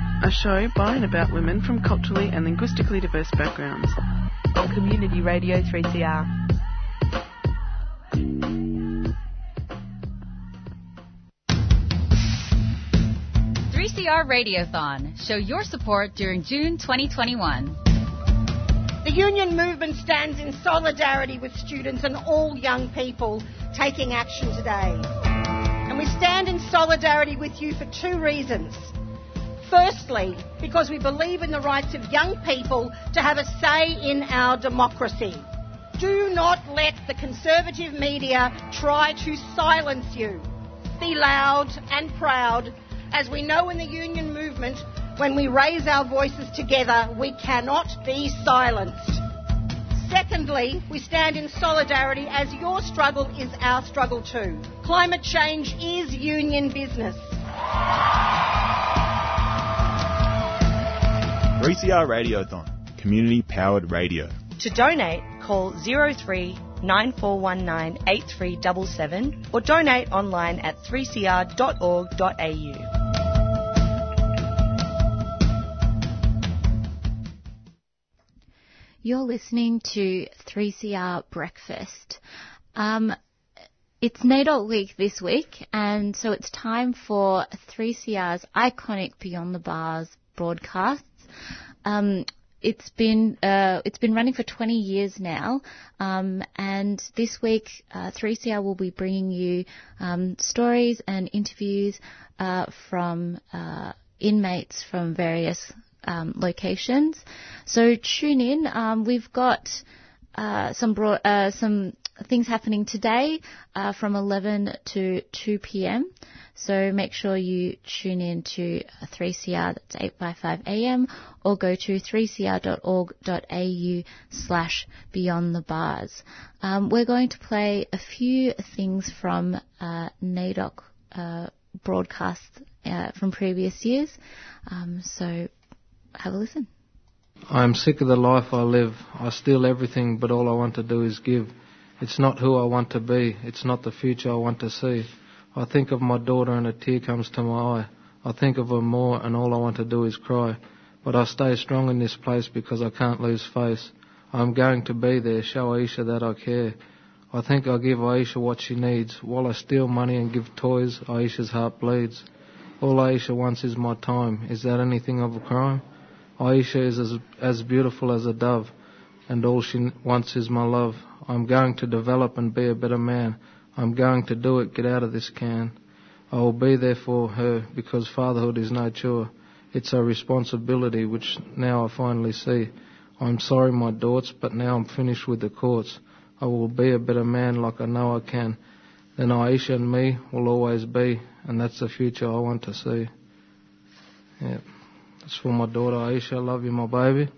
A show by and about women from culturally and linguistically diverse backgrounds. On Community Radio 3CR. 3CR Radiothon. Show your support during June 2021. The union movement stands in solidarity with students and all young people taking action today. And we stand in solidarity with you for two reasons. Firstly, because we believe in the rights of young people to have a say in our democracy. Do not let the conservative media try to silence you. Be loud and proud, as we know in the union movement, when we raise our voices together, we cannot be silenced. Secondly, we stand in solidarity as your struggle is our struggle too. Climate change is union business. 3CR Radiothon, community powered radio. To donate, call 03 9419 or donate online at 3cr.org.au. You're listening to 3CR Breakfast. Um, it's NAIDOC week this week, and so it's time for 3CR's iconic Beyond the Bars broadcasts. Um, it's been uh, it's been running for 20 years now, um, and this week uh, 3CR will be bringing you um, stories and interviews uh, from uh, inmates from various um, locations. So tune in. Um, we've got uh, some broad, uh, some things happening today uh, from 11 to 2 p.m. So make sure you tune in to 3CR, that's 855 AM, or go to 3cr.org.au slash beyond the bars. Um, we're going to play a few things from uh, NAIDOC uh, broadcasts uh, from previous years. Um, so have a listen. I'm sick of the life I live. I steal everything, but all I want to do is give. It's not who I want to be. It's not the future I want to see. I think of my daughter and a tear comes to my eye. I think of her more and all I want to do is cry. but I stay strong in this place because I can't lose face. I'm going to be there, show Aisha that I care. I think I'll give Aisha what she needs. While I steal money and give toys, Aisha's heart bleeds. All Aisha wants is my time. Is that anything of a crime? Aisha is as, as beautiful as a dove, and all she wants is my love. I'm going to develop and be a better man. I'm going to do it, get out of this can. I will be there for her because fatherhood is no chore. It's a responsibility which now I finally see. I'm sorry, my daughters, but now I'm finished with the courts. I will be a better man like I know I can. Then Aisha and me will always be, and that's the future I want to see. Yeah. That's for my daughter Aisha. I love you, my baby.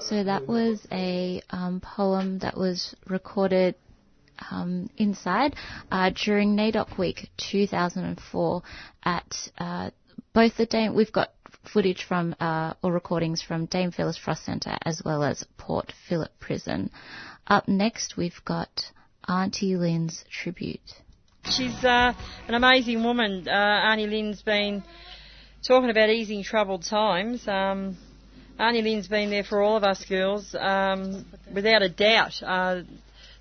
So that was a um, poem that was recorded um, inside uh, during NAIDOC Week 2004 at uh, both the Dame. We've got footage from uh, or recordings from Dame Phyllis Frost Centre as well as Port Phillip Prison. Up next, we've got Auntie Lynn's tribute. She's uh, an amazing woman. Uh, Auntie Lynn's been talking about easing troubled times. Um, Auntie Lynn's been there for all of us girls, um, without a doubt. Uh,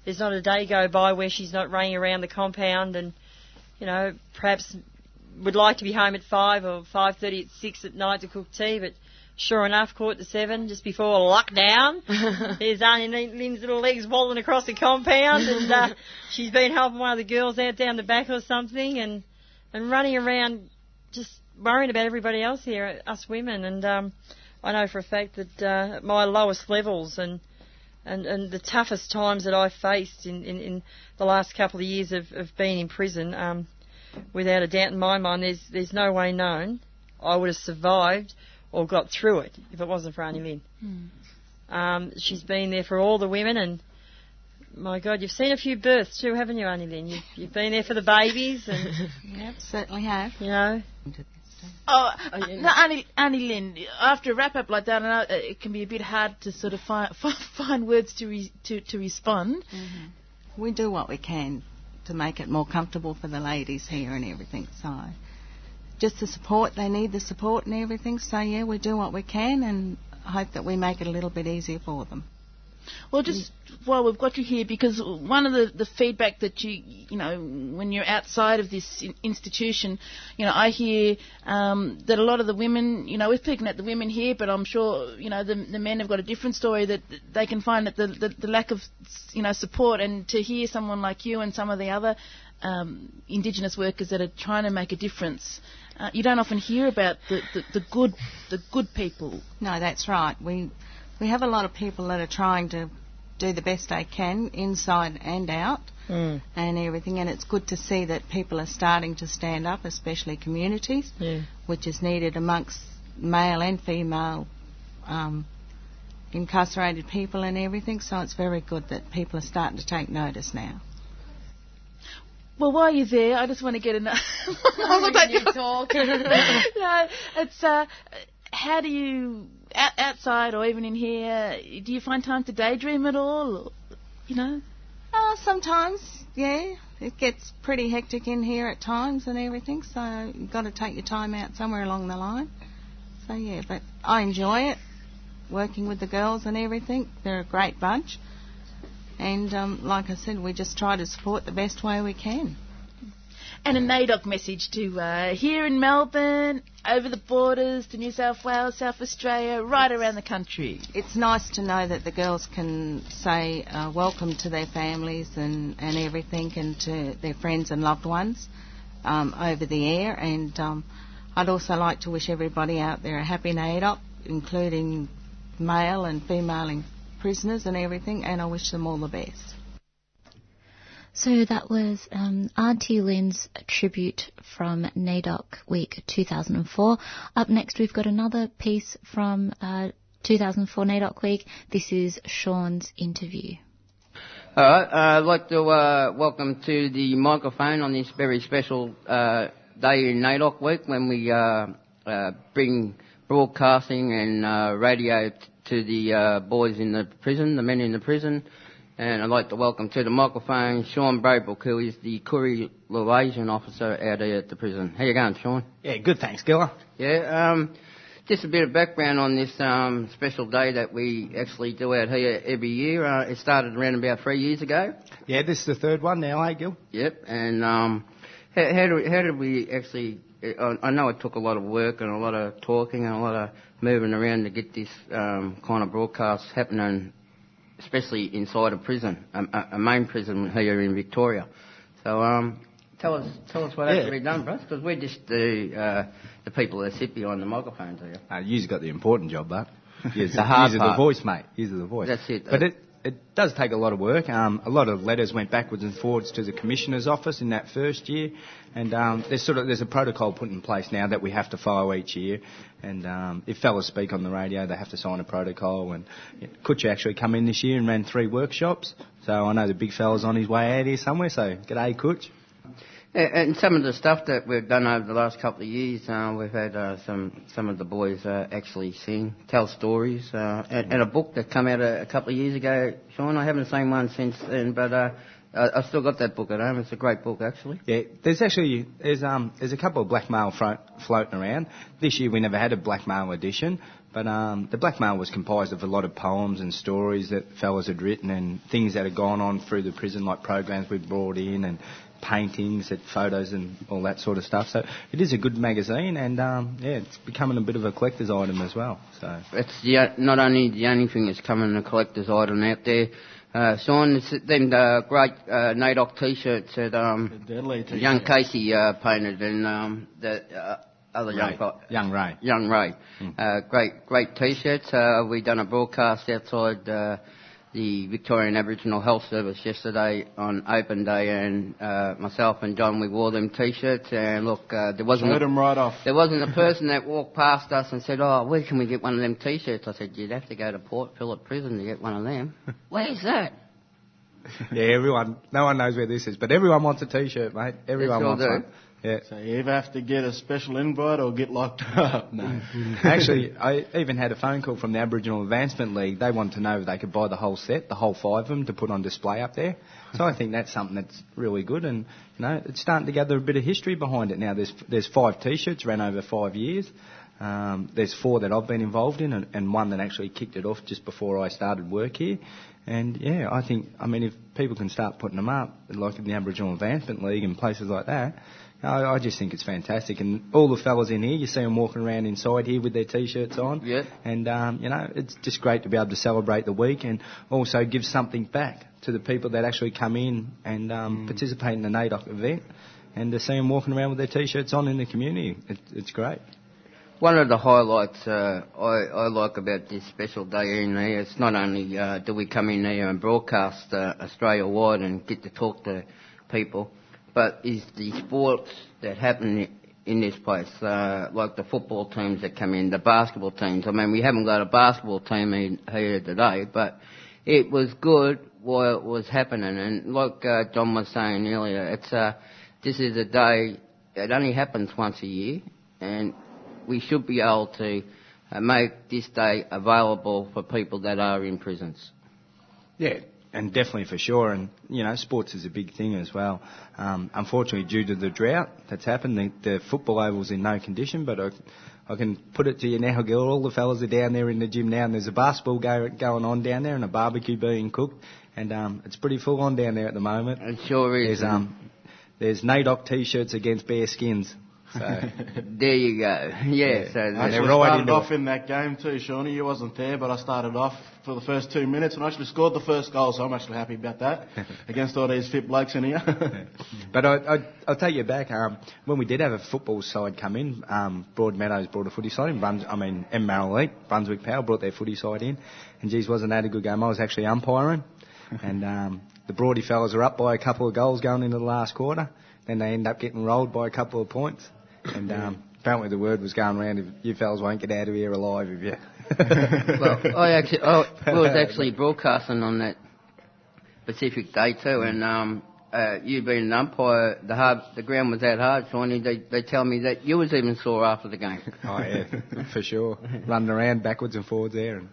there's not a day go by where she's not running around the compound and, you know, perhaps would like to be home at five or five thirty at six at night to cook tea, but sure enough, quarter to seven just before lockdown, there's Lynn- Lynn's little legs waddling across the compound, and uh, she's been helping one of the girls out down the back or something, and and running around just worrying about everybody else here, us women, and um, I know for a fact that uh, at my lowest levels and and, and the toughest times that I've faced in, in, in the last couple of years of, of being in prison, um, without a doubt in my mind, there's there's no way known I would have survived or got through it if it wasn't for Auntie Lynn. Um, she's been there for all the women, and my God, you've seen a few births too, haven't you, Auntie Lynn? You've, you've been there for the babies, and Yep, certainly have. you know. Oh, no, Annie, Auntie Lynn, after a wrap up like that, I know uh, it can be a bit hard to sort of find, find words to, re, to, to respond. We do what we can to make it more comfortable for the ladies here and everything. So, just the support, they need the support and everything. So, yeah, we do what we can and hope that we make it a little bit easier for them. Well, just while we've got you here, because one of the, the feedback that you, you know, when you're outside of this in- institution, you know, I hear um, that a lot of the women, you know, we're picking at the women here, but I'm sure, you know, the, the men have got a different story that they can find that the, the, the lack of, you know, support and to hear someone like you and some of the other um, Indigenous workers that are trying to make a difference. Uh, you don't often hear about the, the, the good the good people. No, that's right. We we have a lot of people that are trying to do the best they can inside and out Mm. and everything, and it's good to see that people are starting to stand up, especially communities, Yeah. which is needed amongst male and female um, incarcerated people and everything. So it's very good that people are starting to take notice now. Well, while you're there, I just want to get enough. I'll let you talk. no, it's uh, how do you out, outside or even in here? Do you find time to daydream at all? Or, you know, Uh, sometimes, yeah, it gets pretty hectic in here at times and everything, so you've got to take your time out somewhere along the line. So, yeah, but I enjoy it, working with the girls and everything. They're a great bunch. And um, like I said, we just try to support the best way we can. And a NAIDOC message to uh, here in Melbourne, over the borders to New South Wales, South Australia, right around the country. It's nice to know that the girls can say uh, welcome to their families and, and everything and to their friends and loved ones um, over the air. And um, I'd also like to wish everybody out there a happy NAIDOC, including male and female prisoners and everything, and I wish them all the best. So that was um, Auntie Lynn's tribute from NAIDOC Week 2004. Up next, we've got another piece from uh, 2004 NAIDOC Week. This is Sean's interview. All right, uh, I'd like to uh, welcome to the microphone on this very special uh, day in NAIDOC week when we uh, uh, bring broadcasting and radio t- to the boys in the prison, the men in the prison. And I'd like to welcome to the microphone Sean Braybrook, who is the Koori liaison officer out there at the prison. How you going, Sean? Yeah, good, thanks, Gilla. Yeah, um, Just a bit of background on this um, special day that we actually do out here every year. Uh, it started around about three years ago. Yeah, this is the third one now, eh, Gil? Yep. And um, how, how, do, how did we actually? I, I know it took a lot of work and a lot of talking and a lot of moving around to get this um, kind of broadcast happening, especially inside a prison, a, a, a main prison here in Victoria. So um, tell us, tell us what Yeah. has to be done, Bruce, because we're just the uh, the people that sit behind the microphones here. Uh, you've got the important job, but you're The hard the part. voice, mate. You're the voice. That's it. But it it does take a lot of work. Um, a lot of letters went backwards and forwards to the commissioner's office in that first year, and um, there's sort of there's a protocol put in place now that we have to follow each year. And um, if fellas speak on the radio, they have to sign a protocol. And yeah, Kutcha actually come in this year and ran three workshops. So I know the big fella's on his way out here somewhere. So g'day, Kutch. And some of the stuff that we've done over the last couple of years, uh, we've had uh, some some of the boys uh, actually sing, tell stories, uh, and, and a book that came out a, a couple of years ago. Sean, I haven't seen one since then, but I, I've still got that book at home. It's a great book, actually. Yeah, there's actually there's um there's a couple of blackmail fro- floating around. This year we never had a blackmail edition, but um the blackmail was comprised of a lot of poems and stories that fellas had written and things that had gone on through the prison, like programs we brought in and paintings and photos and all that sort of stuff. So it is a good magazine, and um yeah, it's becoming a bit of a collector's item as well. So. It's the, not only the only thing that's coming a collector's item out there. Uh, Sean, it's them uh, great uh, NAIDOC t-shirts that um, t-shirt. young Casey uh, painted and um, the uh, other young Ray. Young Ray. Young Ray. Uh, great, great t-shirts. Uh, we done a broadcast outside uh, the Victorian Aboriginal Health Service yesterday on Open Day, and uh, myself and John we wore them t-shirts. And look, uh, there wasn't Showed a, 'em right off. There wasn't a person that walked past us and said, "Oh, where can we get one of them t-shirts?" I said, "You'd have to go to Port Phillip Prison to get one of them." Where's that? Yeah, everyone, no one knows where this is, but everyone wants a t-shirt, mate. Everyone Yes, wants all one. Yeah. So you either have to get a special invite or get locked up. No. Actually, I even had a phone call from the Aboriginal Advancement League. They wanted to know if they could buy the whole set, the whole five of them, to put on display up there. So I think that's something that's really good, and you know, it's starting to gather a bit of history behind it now. There's there's five T-shirts ran over five years. Um, there's four that I've been involved in, and, and one that actually kicked it off just before I started work here. And yeah, I think, I mean, if people can start putting them up, like in the Aboriginal Advancement League and places like that, I, I just think it's fantastic. And all the fellas in here, you see them walking around inside here with their t-shirts on. Yeah. And, um, you know, it's just great to be able to celebrate the week and also give something back to the people that actually come in and um, participate in the NAIDOC event. And to see them walking around with their t-shirts on in the community, it, it's great. One of the highlights uh, I, I like about this special day in here, it's not only uh, do we come in here and broadcast uh, Australia wide and get to talk to people, but is the sports that happen in this place, uh, like the football teams that come in, the basketball teams. I mean, we haven't got a basketball team in here today, but it was good while it was happening. And like uh, John was saying earlier, it's uh, this is a day. It only happens once a year, and we should be able to uh, make this day available for people that are in prisons. Yeah, and definitely for sure. And you know, sports is a big thing as well. Um, unfortunately, due to the drought that's happened, the, the football oval's in no condition. But I, I can put it to you now, Gil. All the fellas are down there in the gym now, and there's a basketball go, going on down there, and a barbecue being cooked, and um, it's pretty full on down there at the moment. It sure is. There's um, there's NAIDOC t-shirts against bare skins. So there you go. Yeah, so I actually started off in that game too, Shawnee. You wasn't there, but I started off for the first two minutes and I actually scored the first goal, so I'm actually happy about that against all these fit blokes in here. But I, I, I'll take you back. Um, when we did have a football side come in, um, Broadmeadows brought a footy side in. Bruns, I mean, M. Marrowleet, Brunswick Power brought their footy side in. And geez, wasn't that a good game? I was actually umpiring. and um, the Broady fellas are up by a couple of goals going into the last quarter. Then they end up getting rolled by a couple of points. And um, apparently the word was going around, if you fellas won't get out of here alive if you... well, I actually, I was actually broadcasting on that Pacific Day too, and um, uh, you being an umpire, the hard, the ground was that hard, Shawnee. They, they tell me that you was even sore after the game. Oh yeah, for sure. Running around backwards and forwards there, and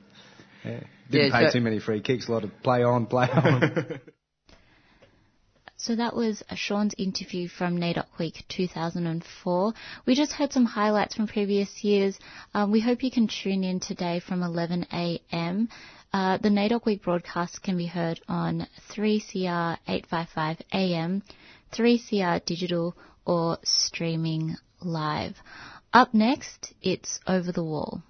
yeah, didn't Yeah, pay so- too many free kicks. A lot of play on, play on. So that was Sean's interview from NAIDOC Week 2004. We just heard some highlights from previous years. Um, we hope you can tune in today from 11 a.m. Uh, the NAIDOC Week broadcast can be heard on 3CR 855 AM, 3CR Digital, or streaming live. Up next, it's Over the Wall.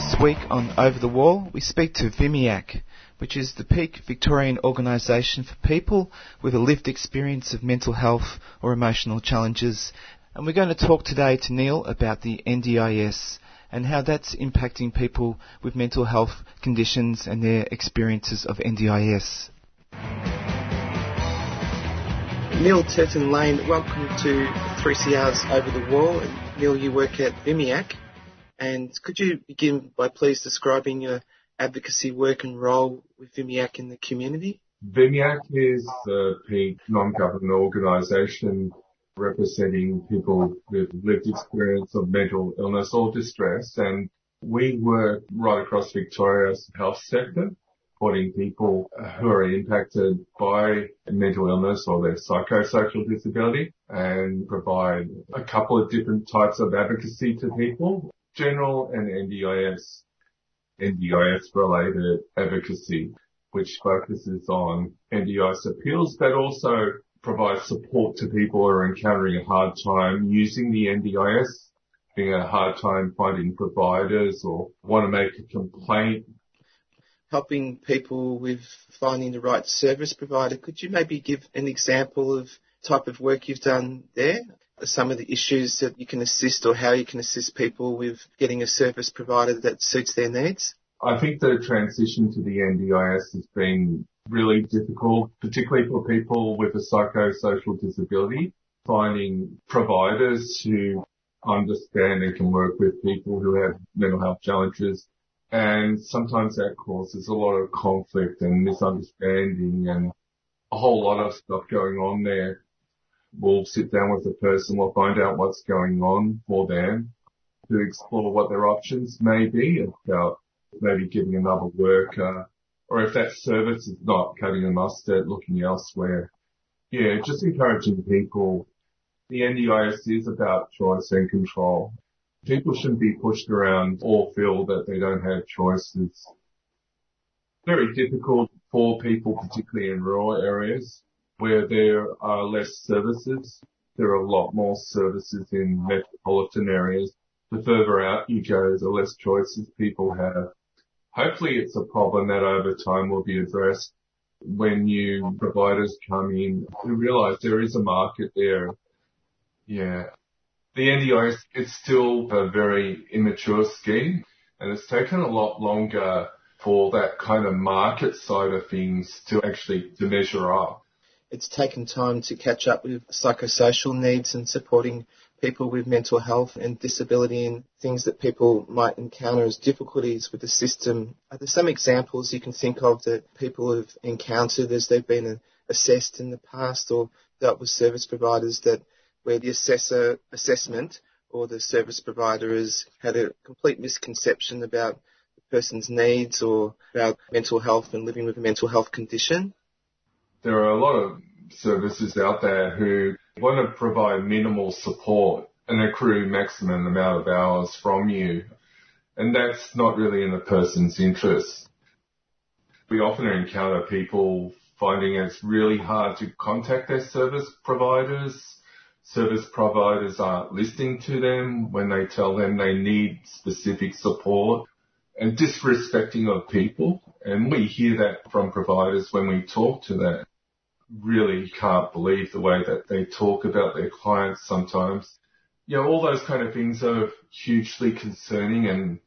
This week on Over the Wall, we speak to VMIAC, which is the peak Victorian organisation for people with a lived experience of mental health or emotional challenges. And we're going to talk today to Neil about the NDIS and how that's impacting people with mental health conditions and their experiences of NDIS. Neil Turton Lane, welcome to 3CR's Over the Wall. Neil, you work at VMIAC. And could you begin by please describing your advocacy work and role with VMIAC in the community? VMIAC is a non-government organisation representing people with lived experience of mental illness or distress and we work right across Victoria's health sector supporting people who are impacted by mental illness or their psychosocial disability and provide a couple of different types of advocacy to people general and NDIS, NDIS related advocacy, which focuses on NDIS appeals, but also provides support to people who are encountering a hard time using the NDIS, having a hard time finding providers or want to make a complaint. Helping people with finding the right service provider. Could you maybe give an example of type of work you've done there? Some of the issues that you can assist or how you can assist people with getting a service provider that suits their needs? I think the transition to the NDIS has been really difficult, particularly for people with a psychosocial disability, finding providers who understand and can work with people who have mental health challenges. And sometimes that causes a lot of conflict and misunderstanding and a whole lot of stuff going on there we'll sit down with the person, we'll find out what's going on for them to explore what their options may be about maybe getting another worker or if that service is not cutting the mustard, looking elsewhere. Yeah, just encouraging people. The NDIS is about choice and control. People shouldn't be pushed around or feel that they don't have choices. Very difficult for people, particularly in rural areas where there are less services. There are a lot more services in metropolitan areas. The further out you go, the less choices people have. Hopefully it's a problem that over time will be addressed when new providers come in who realize there is a market there. Yeah. The NDIS, it's still a very immature scheme and it's taken a lot longer for that kind of market side of things to actually to measure up it's taken time to catch up with psychosocial needs and supporting people with mental health and disability and things that people might encounter as difficulties with the system. Are there some examples you can think of that people have encountered as they've been assessed in the past or dealt with service providers that where the assessor assessment or the service provider has had a complete misconception about the person's needs or about mental health and living with a mental health condition? There are a lot of services out there who want to provide minimal support and accrue maximum amount of hours from you. And that's not really in the person's interest. We often encounter people finding it's really hard to contact their service providers. Service providers aren't listening to them when they tell them they need specific support and disrespecting of people. And we hear that from providers when we talk to them really can't believe the way that they talk about their clients sometimes. You know, all those kind of things are hugely concerning and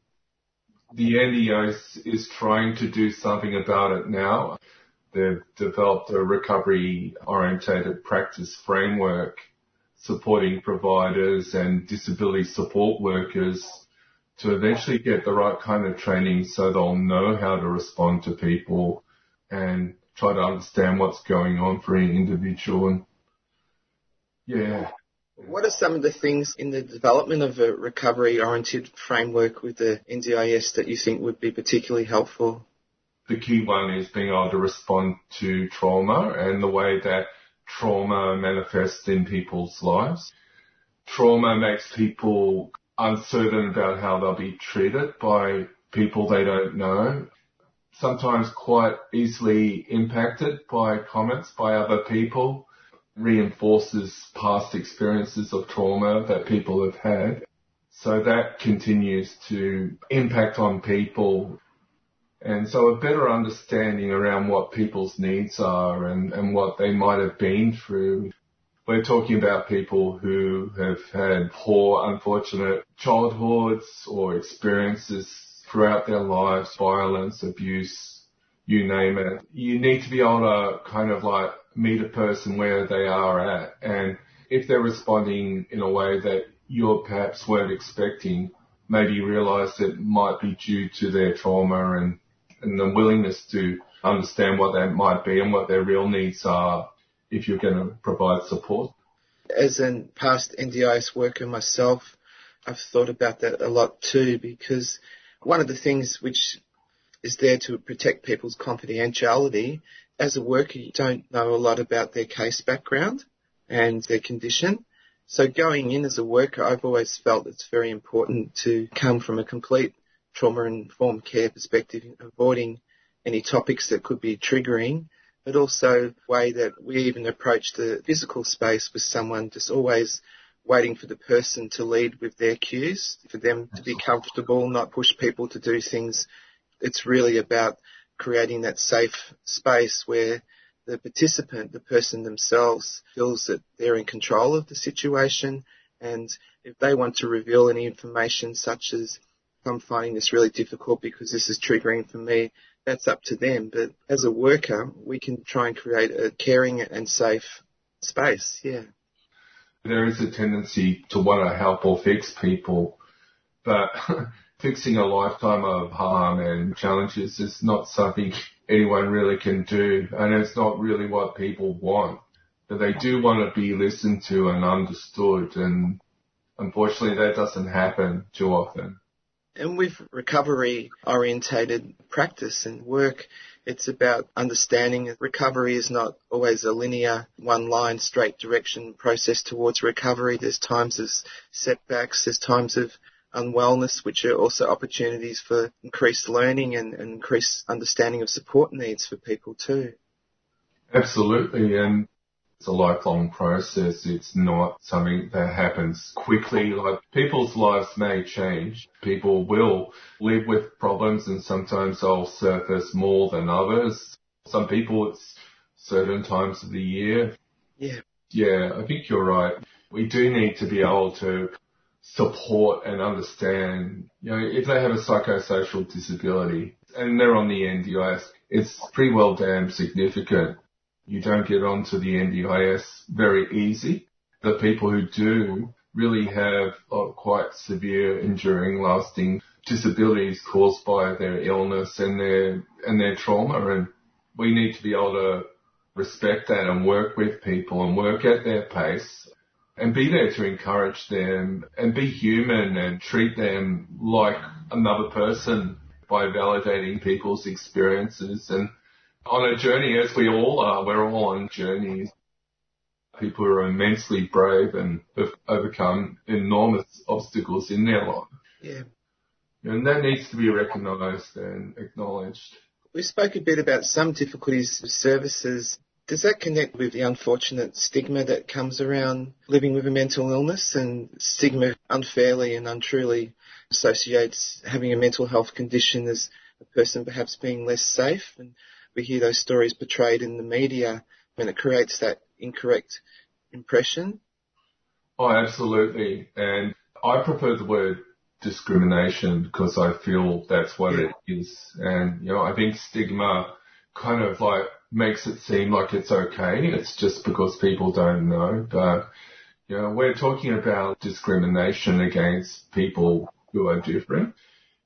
the NDIS is trying to do something about it now. They've developed a recovery orientated practice framework supporting providers and disability support workers to eventually get the right kind of training so they'll know how to respond to people and try to understand what's going on for an individual and yeah. What are some of the things in the development of a recovery oriented framework with the NDIS that you think would be particularly helpful? The key one is being able to respond to trauma and the way that trauma manifests in people's lives. Trauma makes people uncertain about how they'll be treated by people they don't know. Sometimes quite easily impacted by comments by other people, reinforces past experiences of trauma that people have had. So that continues to impact on people. And so a better understanding around what people's needs are and, and what they might have been through. We're talking about people who have had poor, unfortunate childhoods or experiences throughout their lives, violence, abuse, you name it. You need to be able to kind of like meet a person where they are at. And if they're responding in a way that you perhaps weren't expecting, maybe realize it might be due to their trauma and, and the willingness to understand what that might be and what their real needs are if you're going to provide support. As a past NDIS worker myself, I've thought about that a lot too because one of the things which is there to protect people's confidentiality, as a worker you don't know a lot about their case background and their condition. So going in as a worker, I've always felt it's very important to come from a complete trauma-informed care perspective, avoiding any topics that could be triggering, but also the way that we even approach the physical space with someone just always waiting for the person to lead with their cues, for them to be comfortable, not push people to do things. It's really about creating that safe space where the participant, the person themselves, feels that they're in control of the situation. And if they want to reveal any information such as, I'm finding this really difficult because this is triggering for me, that's up to them. But as a worker, we can try and create a caring and safe space. Yeah. There is a tendency to want to help or fix people, but fixing a lifetime of harm and challenges is not something anyone really can do, and it's not really what people want. But they do want to be listened to and understood, and unfortunately that doesn't happen too often. And with recovery orientated practice and work, it's about understanding that recovery is not always a linear, one line, straight direction process towards recovery. There's times of setbacks, there's times of unwellness, which are also opportunities for increased learning and, and increased understanding of support needs for people too. Absolutely, and it's a lifelong process. It's not something that happens quickly. Like people's lives may change. People will live with problems and sometimes they'll surface more than others. Some people it's certain times of the year. Yeah. Yeah, I think you're right. We do need to be able to support and understand, you know, if they have a psychosocial disability and they're on the NDIS, it's pretty well damn significant. You don't get onto the NDIS very easy. The people who do really have quite severe, enduring, lasting disabilities caused by their illness and their and their trauma, and we need to be able to respect that and work with people and work at their pace and be there to encourage them and be human and treat them like another person by validating people's experiences and on a journey as we all are. We're all on journeys. People are immensely brave and have overcome enormous obstacles in their life. Yeah. And that needs to be recognised and acknowledged. We spoke a bit about some difficulties of services. Does that connect with the unfortunate stigma that comes around living with a mental illness and stigma unfairly and untruly associates having a mental health condition as a person perhaps being less safe? And we hear those stories portrayed in the media and it creates that incorrect impression. Oh, absolutely. And I prefer the word discrimination because I feel that's what it is. And, you know, I think stigma kind of like makes it seem like it's okay. It's just because people don't know. But, you know, we're talking about discrimination against people who are different.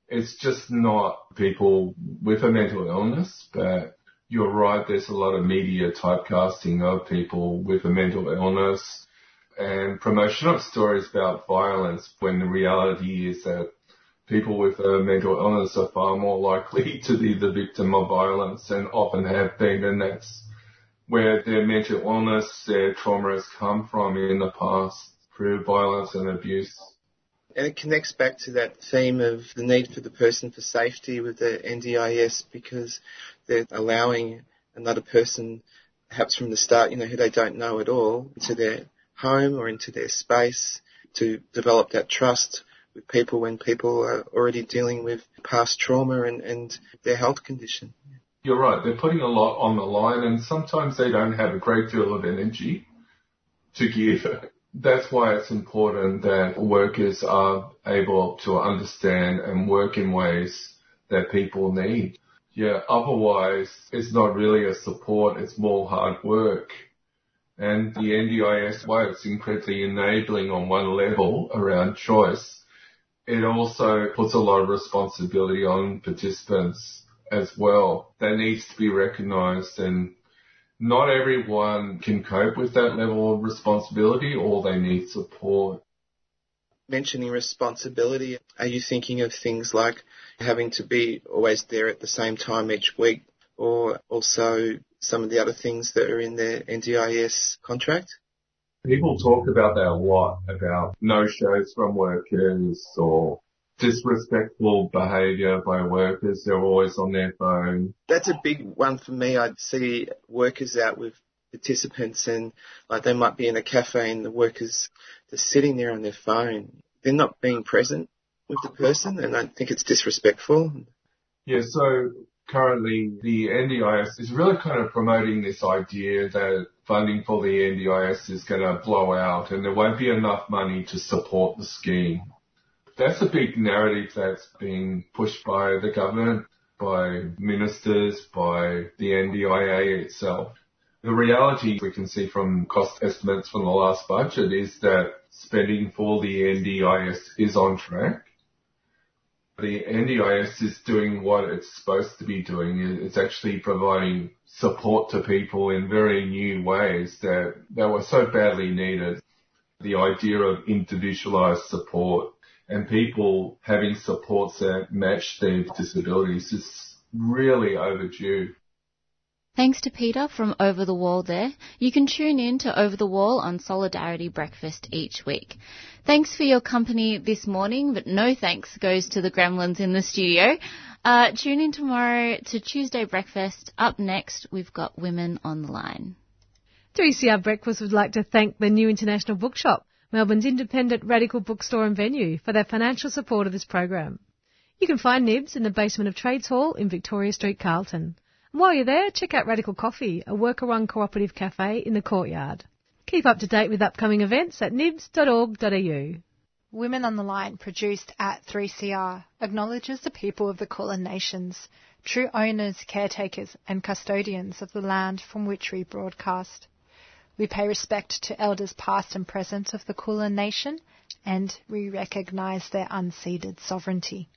It's just not people with a mental illness, but You're right, there's a lot of media typecasting of people with a mental illness and promotion of stories about violence when the reality is that people with a mental illness are far more likely to be the victim of violence and often have been and that's where their mental illness, their trauma has come from in the past through violence and abuse. And it connects back to that theme of the need for the person for safety with the NDIS because they're allowing another person, perhaps from the start, you know, who they don't know at all, into their home or into their space to develop that trust with people when people are already dealing with past trauma and, and their health condition. You're right, they're putting a lot on the line and sometimes they don't have a great deal of energy to give. That's why it's important that workers are able to understand and work in ways that people need. Yeah, otherwise it's not really a support, it's more hard work. And the NDIS, while it's incredibly enabling on one level around choice, it also puts a lot of responsibility on participants as well. That needs to be recognised and not everyone can cope with that level of responsibility or they need support. Mentioning responsibility, are you thinking of things like having to be always there at the same time each week or also some of the other things that are in their NDIS contract? People talk about that a lot, about no-shows from workers or disrespectful behaviour by workers. They're always on their phone. That's a big one for me. I'd see workers out with participants and like they might be in a cafe and the workers are sitting there on their phone. They're not being present with the person and I think it's disrespectful. Yeah, so currently the NDIS is really kind of promoting this idea that funding for the NDIS is going to blow out and there won't be enough money to support the scheme. That's a big narrative that's being pushed by the government, by ministers, by the NDIA itself. The reality we can see from cost estimates from the last budget is that spending for the NDIS is on track. The NDIS is doing what it's supposed to be doing. It's actually providing support to people in very new ways that, that were so badly needed. The idea of individualized support and people having supports that match their disabilities is really overdue. Thanks to Peter from Over the Wall there. You can tune in to Over the Wall on Solidarity Breakfast each week. Thanks for your company this morning, but no thanks goes to the gremlins in the studio. Uh, tune in tomorrow to Tuesday Breakfast. Up next, we've got Women on the Line. 3CR Breakfast would like to thank the New International Bookshop, Melbourne's independent radical bookstore and venue, for their financial support of this program. You can find Nibs in the basement of Trades Hall in Victoria Street, Carlton. While you're there, check out Radical Coffee, a worker-run cooperative cafe in the courtyard. Keep up to date with upcoming events at nibs.org.au. Women on the Line, produced at 3CR, acknowledges the people of the Kulin Nations, true owners, caretakers, and custodians of the land from which we broadcast. We pay respect to elders past and present of the Kulin Nation, and we recognise their unceded sovereignty.